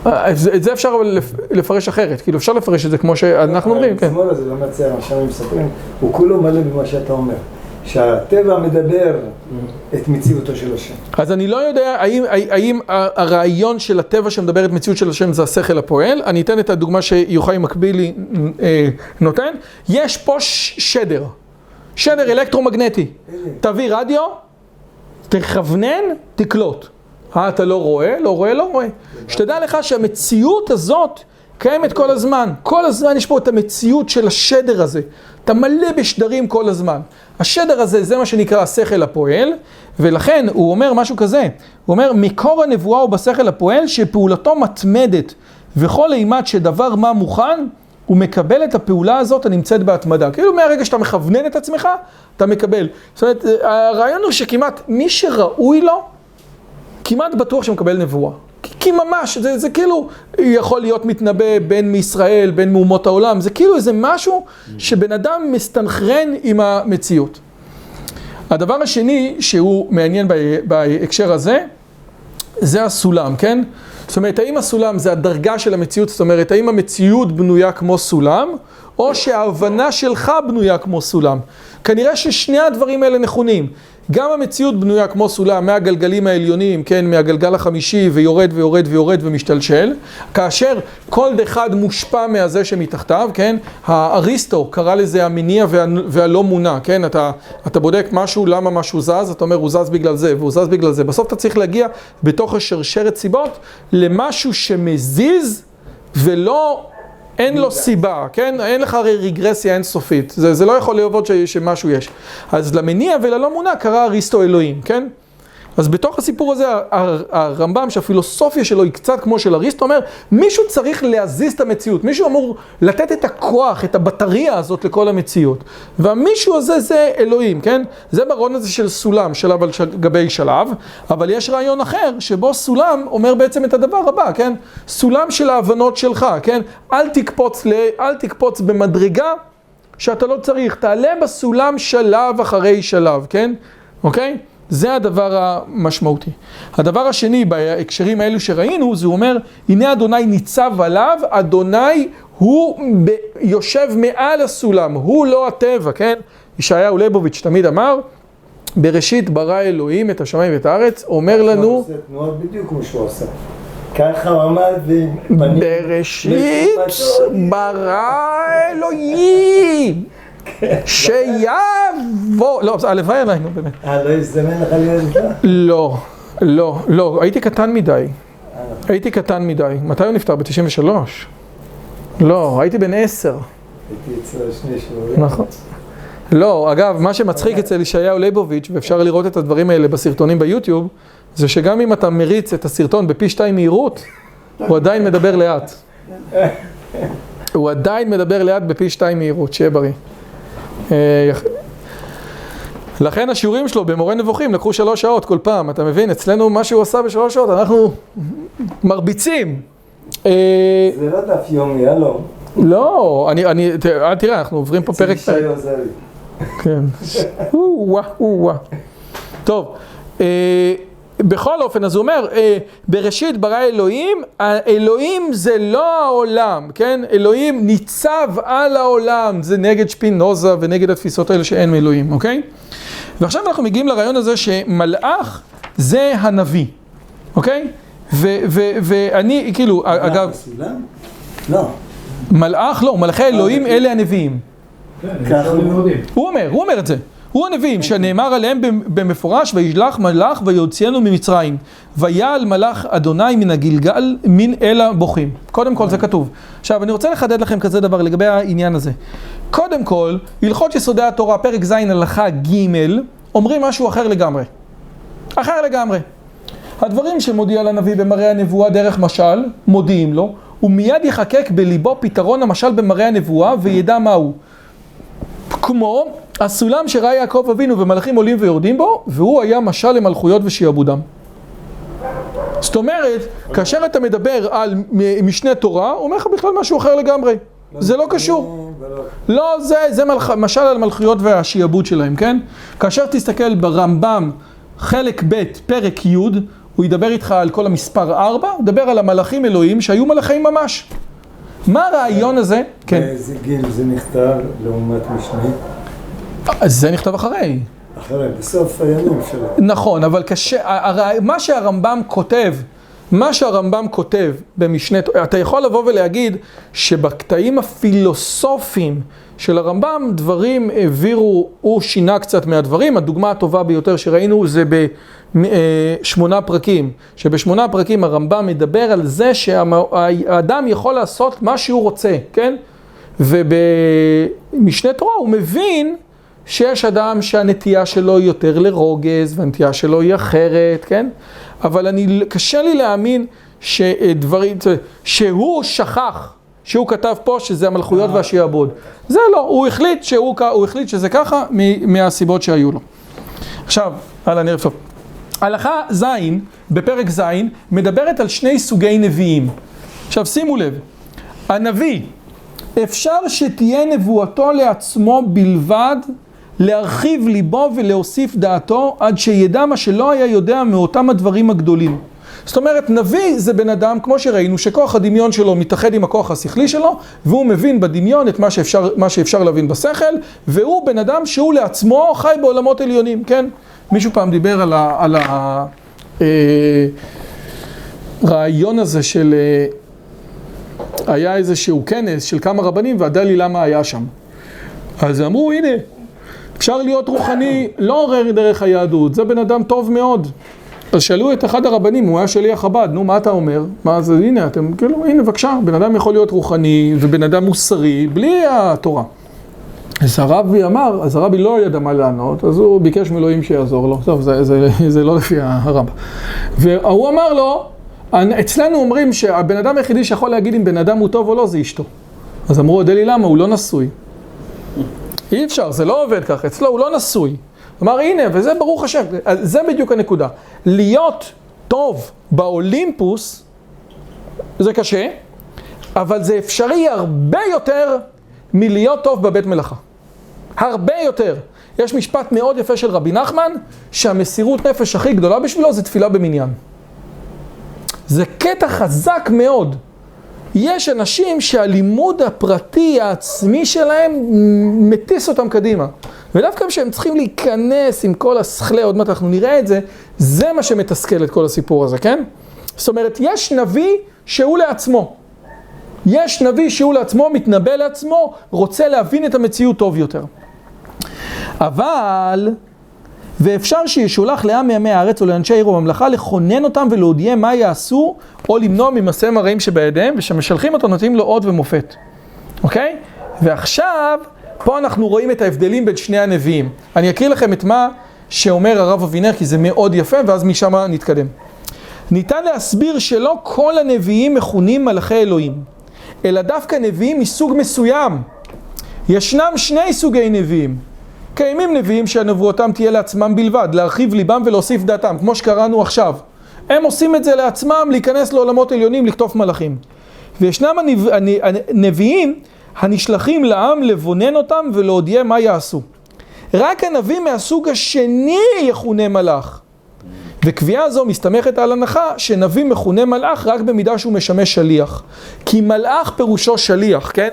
את זה אפשר לפרש אחרת, כאילו אפשר לפרש את זה כמו שאנחנו אומרים, כן. המזמור הזה לא מציע מה שהם מספרים, הוא כולו מלא במה שאתה אומר. שהטבע מדבר את מציאותו של השם. אז אני לא יודע האם, האם הרעיון של הטבע שמדבר את מציאות של השם זה השכל הפועל, אני אתן את הדוגמה שיוחאי מקבילי אה, נותן, יש פה שדר, שדר אלקטרומגנטי, תביא רדיו, תכוונן, תקלוט. אה, אתה לא רואה? לא רואה, לא רואה. שתדע לך שהמציאות הזאת קיימת כל הזמן. כל הזמן יש פה את המציאות של השדר הזה. אתה מלא בשדרים כל הזמן. השדר הזה, זה מה שנקרא השכל הפועל, ולכן הוא אומר משהו כזה. הוא אומר, מקור הנבואה הוא בשכל הפועל, שפעולתו מתמדת, וכל אימת שדבר מה מוכן, הוא מקבל את הפעולה הזאת הנמצאת בהתמדה. כאילו מהרגע שאתה מכוונן את עצמך, אתה מקבל. זאת אומרת, הרעיון הוא שכמעט מי שראוי לו, כמעט בטוח שמקבל נבואה. כי, ממש, זה, זה כאילו יכול להיות מתנבא בין מישראל, בין מאומות העולם, זה כאילו איזה משהו שבן אדם מסתנכרן עם המציאות. הדבר השני שהוא מעניין בה- בהקשר הזה, זה הסולם, כן? זאת אומרת, האם הסולם זה הדרגה של המציאות, זאת אומרת, האם המציאות בנויה כמו סולם, או שההבנה שלך בנויה כמו סולם. כנראה ששני הדברים האלה נכונים. גם המציאות בנויה כמו סולם מהגלגלים העליונים, כן, מהגלגל החמישי ויורד ויורד ויורד ומשתלשל, כאשר כל אחד מושפע מהזה שמתחתיו, כן, האריסטו קרא לזה המניע וה, והלא מונע, כן, אתה, אתה בודק משהו, למה משהו זז, אתה אומר הוא זז בגלל זה והוא זז בגלל זה, בסוף אתה צריך להגיע בתוך השרשרת סיבות למשהו שמזיז ולא אין לו סיבה, כן? אין לך הרי רגרסיה אינסופית. זה, זה לא יכול ש, שמשהו יש. אז למניע וללא מונע קרא אריסטו אלוהים, כן? אז בתוך הסיפור הזה, הרמב"ם, שהפילוסופיה שלו היא קצת כמו של אריסטו, אומר, מישהו צריך להזיז את המציאות, מישהו אמור לתת את הכוח, את הבטריה הזאת לכל המציאות. והמישהו הזה זה אלוהים, כן? זה ברעיון הזה של סולם, שלב על גבי שלב, אבל יש רעיון אחר, שבו סולם אומר בעצם את הדבר הבא, כן? סולם של ההבנות שלך, כן? אל תקפוץ, ל... אל תקפוץ במדרגה שאתה לא צריך, תעלה בסולם שלב אחרי שלב, כן? אוקיי? זה הדבר המשמעותי. הדבר השני בהקשרים האלו שראינו, זה אומר, הנה אדוני ניצב עליו, אדוני הוא ב... יושב מעל הסולם, הוא לא הטבע, כן? ישעיהו ליבוביץ' תמיד אמר, בראשית ברא אלוהים את השמיים ואת הארץ, אומר לנו, עושה תנועות בדיוק כמו שהוא עשה. ככה הוא ופנים. בראשית ברא אלוהים, שיבוא, לא, הלוואי עלינו באמת. אה, לא הזדמן לך להיות? לא, לא, לא, הייתי קטן מדי. הייתי קטן מדי. מתי הוא נפטר? ב-93? לא, הייתי בן עשר. הייתי אצל שני שבועים. נכון. לא, אגב, מה שמצחיק אצל ישעיהו ליבוביץ', ואפשר לראות את הדברים האלה בסרטונים ביוטיוב, זה שגם אם אתה מריץ את הסרטון בפי שתיים מהירות, הוא עדיין מדבר לאט. הוא עדיין מדבר לאט בפי שתיים מהירות, שיהיה בריא. אה, לכן השיעורים שלו במורה נבוכים לקחו שלוש שעות כל פעם, אתה מבין? אצלנו מה שהוא עשה בשלוש שעות, אנחנו מרביצים. אה, זה לא דף יומי, הלו. לא, אני, אני, אל תראה, אנחנו עוברים פה פרק אצל. ישי עוזרי. כן. [laughs] או-אה, או-אה. טוב, אה, בכל אופן, אז הוא אומר, אה, בראשית ברא אלוהים, האלוהים זה לא העולם, כן? אלוהים ניצב על העולם, זה נגד שפינוזה ונגד התפיסות האלה שאין אלוהים, אוקיי? ועכשיו אנחנו מגיעים לרעיון הזה שמלאך זה הנביא, אוקיי? ואני, כאילו, אגב, בסולם? לא. מלאך, לא, מלאכי אלוהים אלה הנביאים. הוא- הוא אומר, הוא אומר את זה. הוא הנביאים, שנאמר עליהם במפורש, וישלח מלאך ויוציאנו ממצרים. ויעל מלאך אדוני מן הגלגל מן אל הבוכים. קודם כל זה כתוב. עכשיו, אני רוצה לחדד לכם כזה דבר לגבי העניין הזה. קודם כל, הלכות יסודי התורה, פרק ז' הלכה ג', אומרים משהו אחר לגמרי. אחר לגמרי. הדברים שמודיע לנביא במראה הנבואה דרך משל, מודיעים לו, ומיד יחקק בליבו פתרון המשל במראה הנבואה וידע מהו. כמו הסולם שראה יעקב אבינו ומלאכים עולים ויורדים בו, והוא היה משל למלכויות ושיעבודם. זאת אומרת, כאשר אתה מדבר על משנה תורה, הוא אומר לך בכלל משהו אחר לגמרי. זה לא קשור. לא, זה, זה מלכ... משל על המלכויות והשיעבוד שלהם, כן? כאשר תסתכל ברמב"ם, חלק ב', פרק י', הוא ידבר איתך על כל המספר 4, הוא ידבר על המלאכים אלוהים שהיו מלאכים ממש. מה הרעיון הזה? כן. באיזה גיל זה נכתב לעומת משנה? אז זה נכתב אחרי. אחרי, בסוף הימים שלו. נכון, אבל קשה, הר... מה שהרמב"ם כותב, מה שהרמב"ם כותב במשנה, אתה יכול לבוא ולהגיד שבקטעים הפילוסופיים של הרמב"ם, דברים העבירו, הוא שינה קצת מהדברים, הדוגמה הטובה ביותר שראינו זה בשמונה פרקים, שבשמונה פרקים הרמב"ם מדבר על זה שהאדם יכול לעשות מה שהוא רוצה, כן? ובמשנה תורה הוא מבין שיש אדם שהנטייה שלו היא יותר לרוגז והנטייה שלו היא אחרת, כן? אבל אני, קשה לי להאמין שדברים, שהוא שכח, שהוא כתב פה שזה המלכויות והשיעבוד. זה לא, הוא החליט, שהוא, הוא החליט שזה ככה מהסיבות שהיו לו. עכשיו, הלאה נראה טוב. הלכה ז' בפרק ז' מדברת על שני סוגי נביאים. עכשיו שימו לב, הנביא, אפשר שתהיה נבואתו לעצמו בלבד להרחיב ליבו ולהוסיף דעתו עד שידע מה שלא היה יודע מאותם הדברים הגדולים. זאת אומרת, נביא זה בן אדם, כמו שראינו, שכוח הדמיון שלו מתאחד עם הכוח השכלי שלו, והוא מבין בדמיון את מה שאפשר, מה שאפשר להבין בשכל, והוא בן אדם שהוא לעצמו חי בעולמות עליונים, כן? מישהו פעם דיבר על ה... על ה אה, הזה של... אה, היה איזשהו כנס של כמה רבנים, והדלי למה היה שם. אז אמרו, הנה, אפשר להיות רוחני לא דרך היהדות, זה בן אדם טוב מאוד. אז שאלו את אחד הרבנים, הוא היה שליח חב"ד, נו מה אתה אומר? מה זה, הנה אתם, כאילו, הנה בבקשה, בן אדם יכול להיות רוחני ובן אדם מוסרי בלי התורה. אז הרבי אמר, אז הרבי לא ידע מה לענות, אז הוא ביקש מאלוהים שיעזור לו, טוב, זה, זה, זה, לא לפי הרמב"ם. והוא אמר לו, אצלנו אומרים שהבן אדם היחידי שיכול להגיד אם בן אדם הוא טוב או לא זה אשתו. אז אמרו, דלי למה? הוא לא נשוי. אי אפשר, זה לא עובד ככה, אצלו הוא לא נשוי. אמר הנה, וזה ברוך השם, זה בדיוק הנקודה. להיות טוב באולימפוס זה קשה, אבל זה אפשרי הרבה יותר מלהיות טוב בבית מלאכה. הרבה יותר. יש משפט מאוד יפה של רבי נחמן, שהמסירות נפש הכי גדולה בשבילו זה תפילה במניין. זה קטע חזק מאוד. יש אנשים שהלימוד הפרטי העצמי שלהם מטיס אותם קדימה. ודווקא כשהם צריכים להיכנס עם כל השכלי, עוד מעט אנחנו נראה את זה, זה מה שמתסכל את כל הסיפור הזה, כן? זאת אומרת, יש נביא שהוא לעצמו. יש נביא שהוא לעצמו, מתנבא לעצמו, רוצה להבין את המציאות טוב יותר. אבל, ואפשר שישולח לעם מימי הארץ או לאנשי עיר וממלכה לכונן אותם ולהודיעם מה יעשו, או למנוע ממעשיהם הרעים שבידיהם, ושמשלחים אותו נותנים לו אות ומופת. אוקיי? ועכשיו, פה אנחנו רואים את ההבדלים בין שני הנביאים. אני אקריא לכם את מה שאומר הרב אבינר, כי זה מאוד יפה, ואז משם נתקדם. ניתן להסביר שלא כל הנביאים מכונים מלאכי אלוהים, אלא דווקא נביאים מסוג מסוים. ישנם שני סוגי נביאים. קיימים נביאים שהנבואתם תהיה לעצמם בלבד, להרחיב ליבם ולהוסיף דעתם, כמו שקראנו עכשיו. הם עושים את זה לעצמם, להיכנס לעולמות עליונים, לקטוף מלאכים. וישנם הנביאים הנשלחים לעם לבונן אותם ולהודיע מה יעשו. רק הנביא מהסוג השני יכונה מלאך. וקביעה זו מסתמכת על הנחה שנביא מכונה מלאך רק במידה שהוא משמש שליח. כי מלאך פירושו שליח, כן?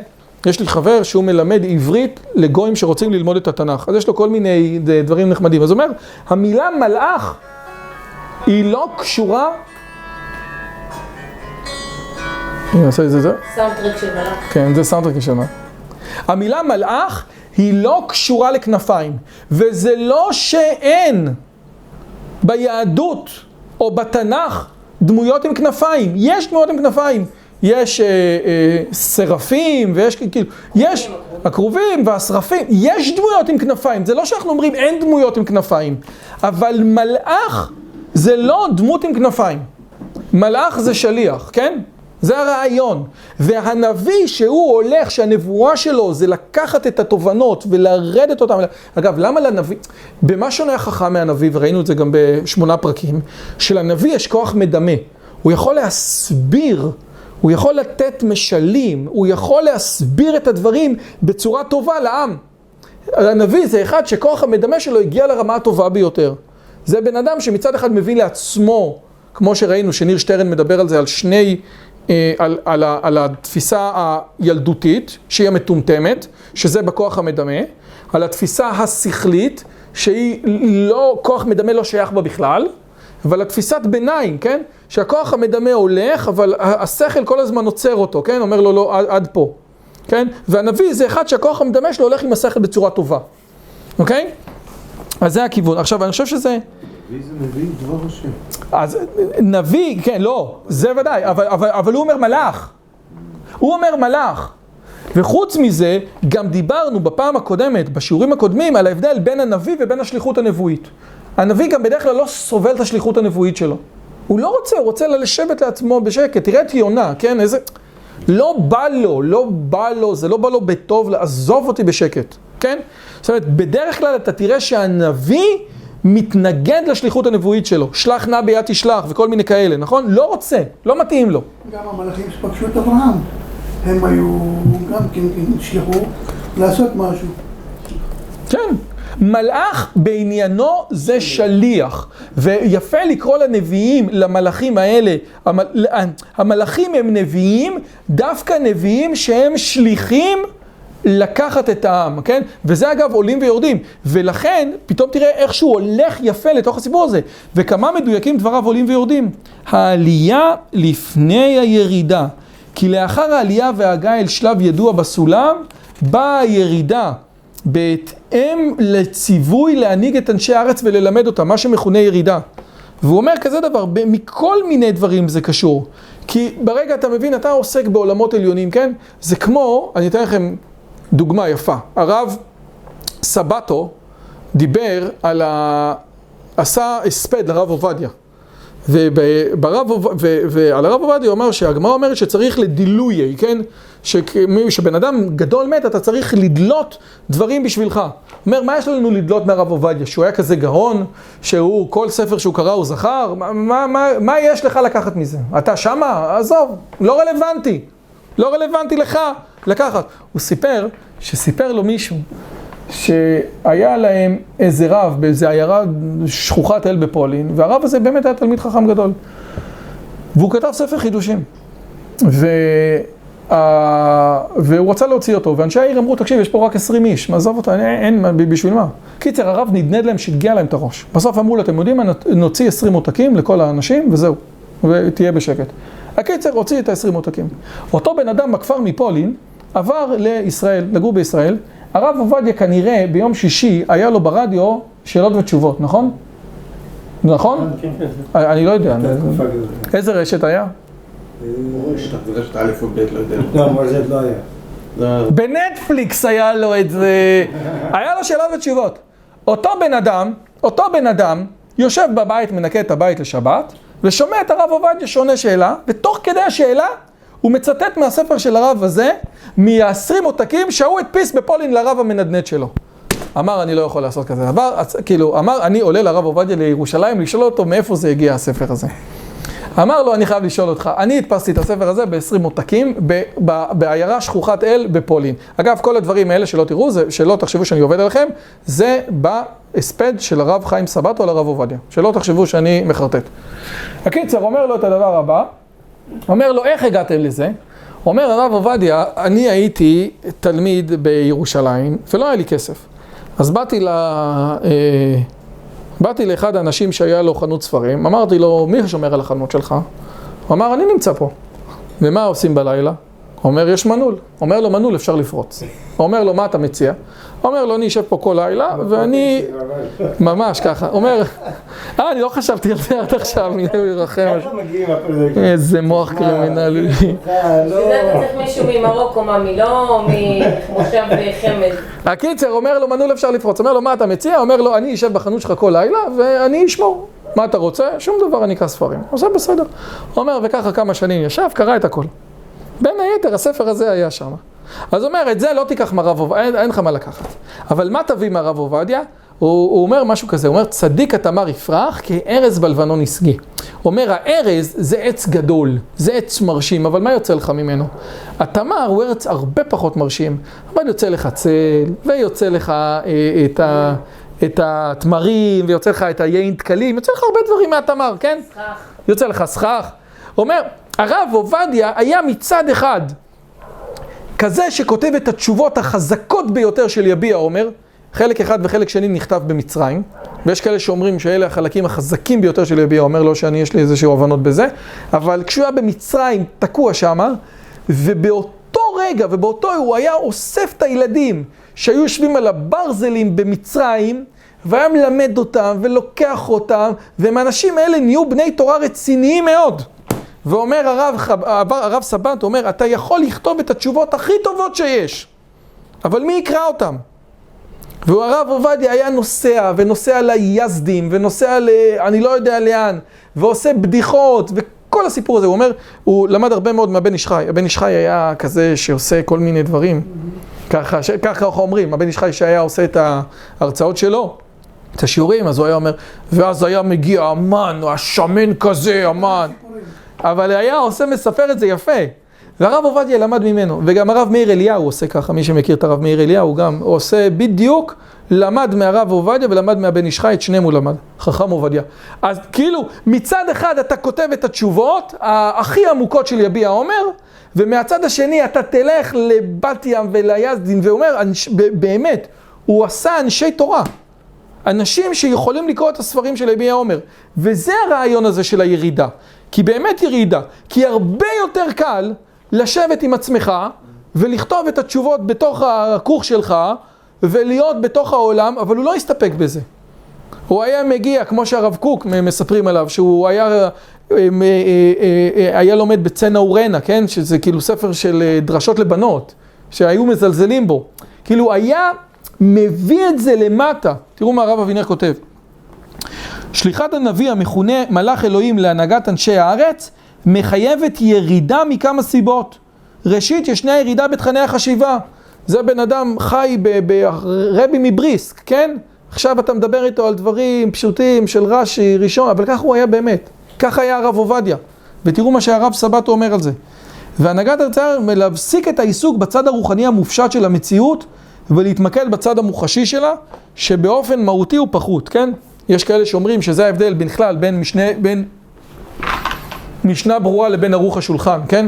יש לי חבר שהוא מלמד עברית לגויים שרוצים ללמוד את התנ"ך. אז יש לו כל מיני דברים נחמדים. אז הוא אומר, המילה מלאך היא לא קשורה... אני אעשה את זה, זה? סאונדטרק של מלאך. כן, זה סאונדטרק של מלאך. המילה מלאך היא לא קשורה לכנפיים, וזה לא שאין ביהדות או בתנ"ך דמויות עם כנפיים. יש דמויות עם כנפיים. יש אה, אה, סרפים ויש כאילו, יש הכרובים והשרפים, יש דמויות עם כנפיים. זה לא שאנחנו אומרים אין דמויות עם כנפיים, אבל מלאך זה לא דמות עם כנפיים. מלאך זה שליח, כן? זה הרעיון. והנביא שהוא הולך, שהנבואה שלו זה לקחת את התובנות ולרדת אותן. אגב, למה לנביא, במה שונה החכם מהנביא, וראינו את זה גם בשמונה פרקים, שלנביא יש כוח מדמה. הוא יכול להסביר הוא יכול לתת משלים, הוא יכול להסביר את הדברים בצורה טובה לעם. הנביא זה אחד שכוח המדמה שלו הגיע לרמה הטובה ביותר. זה בן אדם שמצד אחד מביא לעצמו, כמו שראינו שניר שטרן מדבר על זה, על שני, אה, על, על, ה- על התפיסה הילדותית, שהיא המטומטמת, שזה בכוח המדמה, על התפיסה השכלית, שהיא לא, כוח מדמה לא שייך בה בכלל, אבל התפיסת ביניים, כן? שהכוח המדמה הולך, אבל השכל כל הזמן עוצר אותו, כן? אומר לו לא, עד, עד פה, כן? והנביא זה אחד שהכוח המדמה שלו הולך עם השכל בצורה טובה, אוקיי? אז זה הכיוון. עכשיו, אני חושב שזה... נביא זה נביא דבר השם. אז נביא, כן, לא, זה ודאי, אבל, אבל, אבל הוא אומר מלאך. הוא אומר מלאך. וחוץ מזה, גם דיברנו בפעם הקודמת, בשיעורים הקודמים, על ההבדל בין הנביא ובין השליחות הנבואית. הנביא גם בדרך כלל לא סובל את השליחות הנבואית שלו. הוא לא רוצה, הוא רוצה לשבת לעצמו בשקט. תראה את יונה, כן, איזה... לא בא לו, לא בא לו, זה לא בא לו בטוב, לעזוב אותי בשקט, כן? זאת אומרת, בדרך כלל אתה תראה שהנביא מתנגד לשליחות הנבואית שלו. שלח נא ביד תשלח וכל מיני כאלה, נכון? לא רוצה, לא מתאים לו. גם המלאכים שפגשו את אברהם, הם היו גם כן נשלחו לעשות משהו. כן. מלאך בעניינו זה שליח, ויפה לקרוא לנביאים, למלאכים האלה, המל... המלאכים הם נביאים, דווקא נביאים שהם שליחים לקחת את העם, כן? וזה אגב עולים ויורדים, ולכן פתאום תראה איך שהוא הולך יפה לתוך הסיפור הזה, וכמה מדויקים דבריו עולים ויורדים. העלייה לפני הירידה, כי לאחר העלייה וההגעה אל שלב ידוע בסולם, באה הירידה. בהתאם לציווי להנהיג את אנשי הארץ וללמד אותם, מה שמכונה ירידה. והוא אומר כזה דבר, מכל מיני דברים זה קשור. כי ברגע אתה מבין, אתה עוסק בעולמות עליונים, כן? זה כמו, אני אתן לכם דוגמה יפה. הרב סבטו דיבר על ה... עשה הספד לרב עובדיה. וברב, ו- ועל הרב עובדיה הוא אמר שהגמרא אומרת שצריך לדילויי, כן? שבן אדם גדול מת, אתה צריך לדלות דברים בשבילך. אומר, מה יש לנו לדלות מהרב עובדיה? שהוא היה כזה גאון, שהוא, כל ספר שהוא קרא הוא זכר? מה, מה, מה, מה יש לך לקחת מזה? אתה שמה? עזוב, לא רלוונטי. לא רלוונטי לך לקחת. הוא סיפר, שסיפר לו מישהו, שהיה להם איזה רב באיזה עיירה שכוחת אל בפולין, והרב הזה באמת היה תלמיד חכם גדול. והוא כתב ספר חידושים. ו... אה, והוא רצה להוציא אותו, ואנשי העיר אמרו, תקשיב, יש פה רק 20 איש, מעזוב אותו, אין, אין, אין, בשביל מה? קיצר, הרב נדנד להם, שיגע להם את הראש. בסוף אמרו לו, אתם יודעים מה, נוציא 20 עותקים לכל האנשים, וזהו, ותהיה בשקט. הקיצר, הוציא את ה-20 עותקים. אותו בן אדם בכפר מפולין, עבר לישראל, לגור בישראל, הרב עובדיה כנראה ביום שישי היה לו ברדיו שאלות ותשובות, נכון? נכון? כן, כן. אני לא יודע, כזאת. איזה רשת היה? רשת א' או ב', לא יודע. לא, מורשת לא היה. לא, בנטפליקס היה לו את זה, היה לו שאלות ותשובות. אותו בן אדם, אותו בן אדם, יושב בבית, מנקה את הבית לשבת, ושומע את הרב עובדיה שעונה שאלה, ותוך כדי השאלה, הוא מצטט מהספר של הרב הזה, מ-20 עותקים שהוא הדפיס בפולין לרב המנדנד שלו. אמר, אני לא יכול לעשות כזה דבר, אז, כאילו, אמר, אני עולה לרב עובדיה לירושלים לשאול אותו מאיפה זה הגיע הספר הזה. אמר לו, אני חייב לשאול אותך, אני הדפסתי את הספר הזה ב-20 עותקים בעיירה שכוחת אל בפולין. אגב, כל הדברים האלה שלא תראו, זה, שלא תחשבו שאני עובד עליכם, זה בהספד של הרב חיים סבתו על הרב עובדיה. שלא תחשבו שאני מחרטט. הקיצר, אומר לו את הדבר הבא, אומר לו, איך הגעתם לזה? אומר הרב עובדיה, אני הייתי תלמיד בירושלים, ולא היה לי כסף. אז באתי ל... אה, באתי לאחד האנשים שהיה לו חנות ספרים, אמרתי לו, מי שומר על החנות שלך? הוא אמר, אני נמצא פה. ומה עושים בלילה? הוא אומר, יש מנעול. אומר לו, מנעול אפשר לפרוץ. הוא אומר לו, מה אתה מציע? הוא אומר לו, אני אשב פה כל לילה, ואני... ממש ככה. אומר, אה, אני לא חשבתי על זה עד עכשיו, [laughs] מי ירחם. מגיעים הפרקים. איזה מוח קרימינלי. אה, לא. אתה צריך מישהו ממרוקו, ממי, לא ממושב חמד. הקיצר, אומר לו, מנעול אפשר לפרוץ. אומר לו, מה אתה מציע? אומר לו, אני אשב בחנות שלך כל לילה, ואני אשמור. מה אתה רוצה? שום דבר, אני אקרא ספרים. זה בסדר. הוא אומר, וככה כמה שנים ישב, קרא את הכל. בין היתר, הספר הזה היה שם. אז אומר, את זה לא תיקח מהרב עובדיה, אין, אין לך מה לקחת. אבל מה תביא מהרב עובדיה? הוא, הוא אומר משהו כזה, הוא אומר צדיק התמר יפרח כארז בלבנון ישגה. אומר הארז זה עץ גדול, זה עץ מרשים, אבל מה יוצא לך ממנו? התמר הוא ארץ הרבה פחות מרשים, אבל יוצא לך צל, ויוצא לך אה, את, ה, את התמרים, ויוצא לך את היין דקלים, יוצא לך הרבה דברים מהתמר, כן? סכך. יוצא לך סכך. אומר, הרב עובדיה היה מצד אחד כזה שכותב את התשובות החזקות ביותר של יביע עומר, חלק אחד וחלק שני נכתב במצרים, ויש כאלה שאומרים שאלה החלקים החזקים ביותר של יביע עומר, לא שאני יש לי איזשהו הבנות בזה, אבל כשהוא היה במצרים, תקוע שמה, ובאותו רגע ובאותו הוא היה אוסף את הילדים שהיו יושבים על הברזלים במצרים, והיה מלמד אותם ולוקח אותם, והם האנשים האלה נהיו בני תורה רציניים מאוד. ואומר הרב, הרב, סבן, אומר, אתה יכול לכתוב את התשובות הכי טובות שיש, אבל מי יקרא אותם? והרב עובדיה היה נוסע, ונוסע ליזדים, ונוסע ל... אני לא יודע לאן, ועושה בדיחות, וכל הסיפור הזה, הוא אומר, הוא למד הרבה מאוד מהבן איש חי. הבן איש חי היה כזה שעושה כל מיני דברים, ככה, ש... ככה אומרים, הבן איש חי שהיה עושה את ההרצאות שלו, את השיעורים, אז הוא היה אומר, ואז היה מגיע המן, השמן כזה, המן. אבל היה עושה, מספר את זה יפה. והרב עובדיה למד ממנו, וגם הרב מאיר אליהו עושה ככה, מי שמכיר את הרב מאיר אליהו גם עושה בדיוק, למד מהרב עובדיה ולמד מהבן איש את שניהם הוא למד, חכם עובדיה. אז כאילו, מצד אחד אתה כותב את התשובות הכי עמוקות של יביע עומר, ומהצד השני אתה תלך לבת ים וליזדין, ואומר, אנש, באמת, הוא עשה אנשי תורה. אנשים שיכולים לקרוא את הספרים של יביע עומר. וזה הרעיון הזה של הירידה. כי באמת ירידה. כי הרבה יותר קל לשבת עם עצמך ולכתוב את התשובות בתוך הכוך שלך ולהיות בתוך העולם, אבל הוא לא הסתפק בזה. הוא היה מגיע, כמו שהרב קוק מספרים עליו, שהוא היה, היה לומד בצנע אורנה, כן? שזה כאילו ספר של דרשות לבנות, שהיו מזלזלים בו. כאילו היה מביא את זה למטה. תראו מה הרב אבינר כותב. שליחת הנביא המכונה מלאך אלוהים להנהגת אנשי הארץ מחייבת ירידה מכמה סיבות. ראשית, ישנה ירידה בתכני החשיבה. זה בן אדם חי ברבי מבריסק, כן? עכשיו אתה מדבר איתו על דברים פשוטים של רש"י, ראשון, אבל ככה הוא היה באמת. ככה היה הרב עובדיה. ותראו מה שהרב סבתו אומר על זה. והנהגת ארצה להפסיק את העיסוק בצד הרוחני המופשט של המציאות ולהתמקד בצד המוחשי שלה, שבאופן מהותי הוא פחות, כן? יש כאלה שאומרים שזה ההבדל בכלל בין משנה, בין משנה ברורה לבין ערוך השולחן, כן?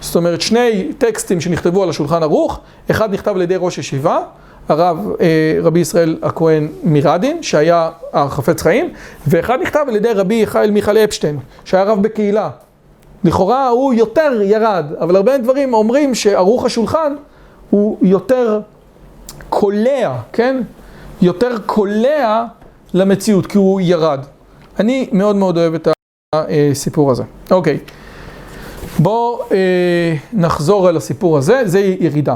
זאת אומרת, שני טקסטים שנכתבו על השולחן ערוך, אחד נכתב על ידי ראש ישיבה, הרב אה, רבי ישראל הכהן מרדין, שהיה החפץ חיים, ואחד נכתב על ידי רבי יחיאל מיכאל אפשטיין, שהיה רב בקהילה. לכאורה הוא יותר ירד, אבל הרבה דברים אומרים שערוך השולחן הוא יותר קולע, כן? יותר קולע למציאות, כי הוא ירד. אני מאוד מאוד אוהב את הסיפור הזה. אוקיי, בואו אה, נחזור אל הסיפור הזה, זה ירידה.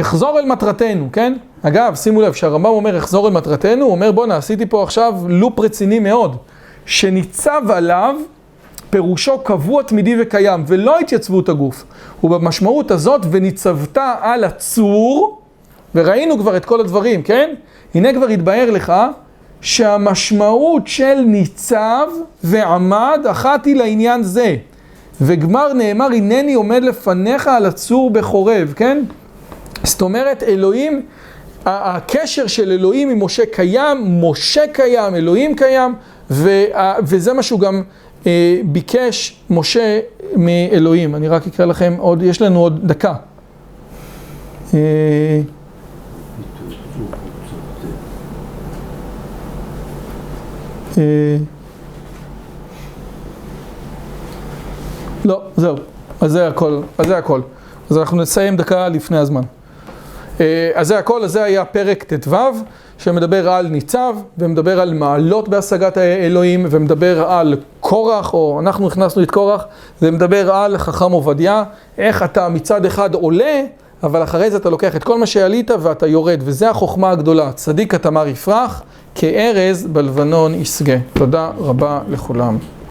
אחזור אל מטרתנו, כן? אגב, שימו לב, שהרמב"ם אומר אחזור אל מטרתנו, הוא אומר בואנה, עשיתי פה עכשיו לופ רציני מאוד, שניצב עליו פירושו קבוע, תמידי וקיים, ולא התייצבות הגוף. ובמשמעות הזאת, וניצבת על הצור, וראינו כבר את כל הדברים, כן? הנה כבר התבהר לך שהמשמעות של ניצב ועמד אחת היא לעניין זה. וגמר נאמר, הנני עומד לפניך על הצור בחורב, כן? זאת אומרת, אלוהים, הקשר של אלוהים עם משה קיים, משה קיים, אלוהים קיים, וזה מה שהוא גם אה, ביקש משה מאלוהים. אני רק אקרא לכם עוד, יש לנו עוד דקה. אה, לא, זהו, אז זה הכל, אז זה הכל. אז אנחנו נסיים דקה לפני הזמן. אז זה הכל, אז זה היה פרק ט"ו, שמדבר על ניצב, ומדבר על מעלות בהשגת האלוהים, ומדבר על קורח, או אנחנו הכנסנו את קורח, ומדבר על חכם עובדיה, איך אתה מצד אחד עולה, אבל אחרי זה אתה לוקח את כל מה שעלית ואתה יורד, וזה החוכמה הגדולה. צדיק התמר יפרח, כארז בלבנון ישגה. תודה רבה לכולם.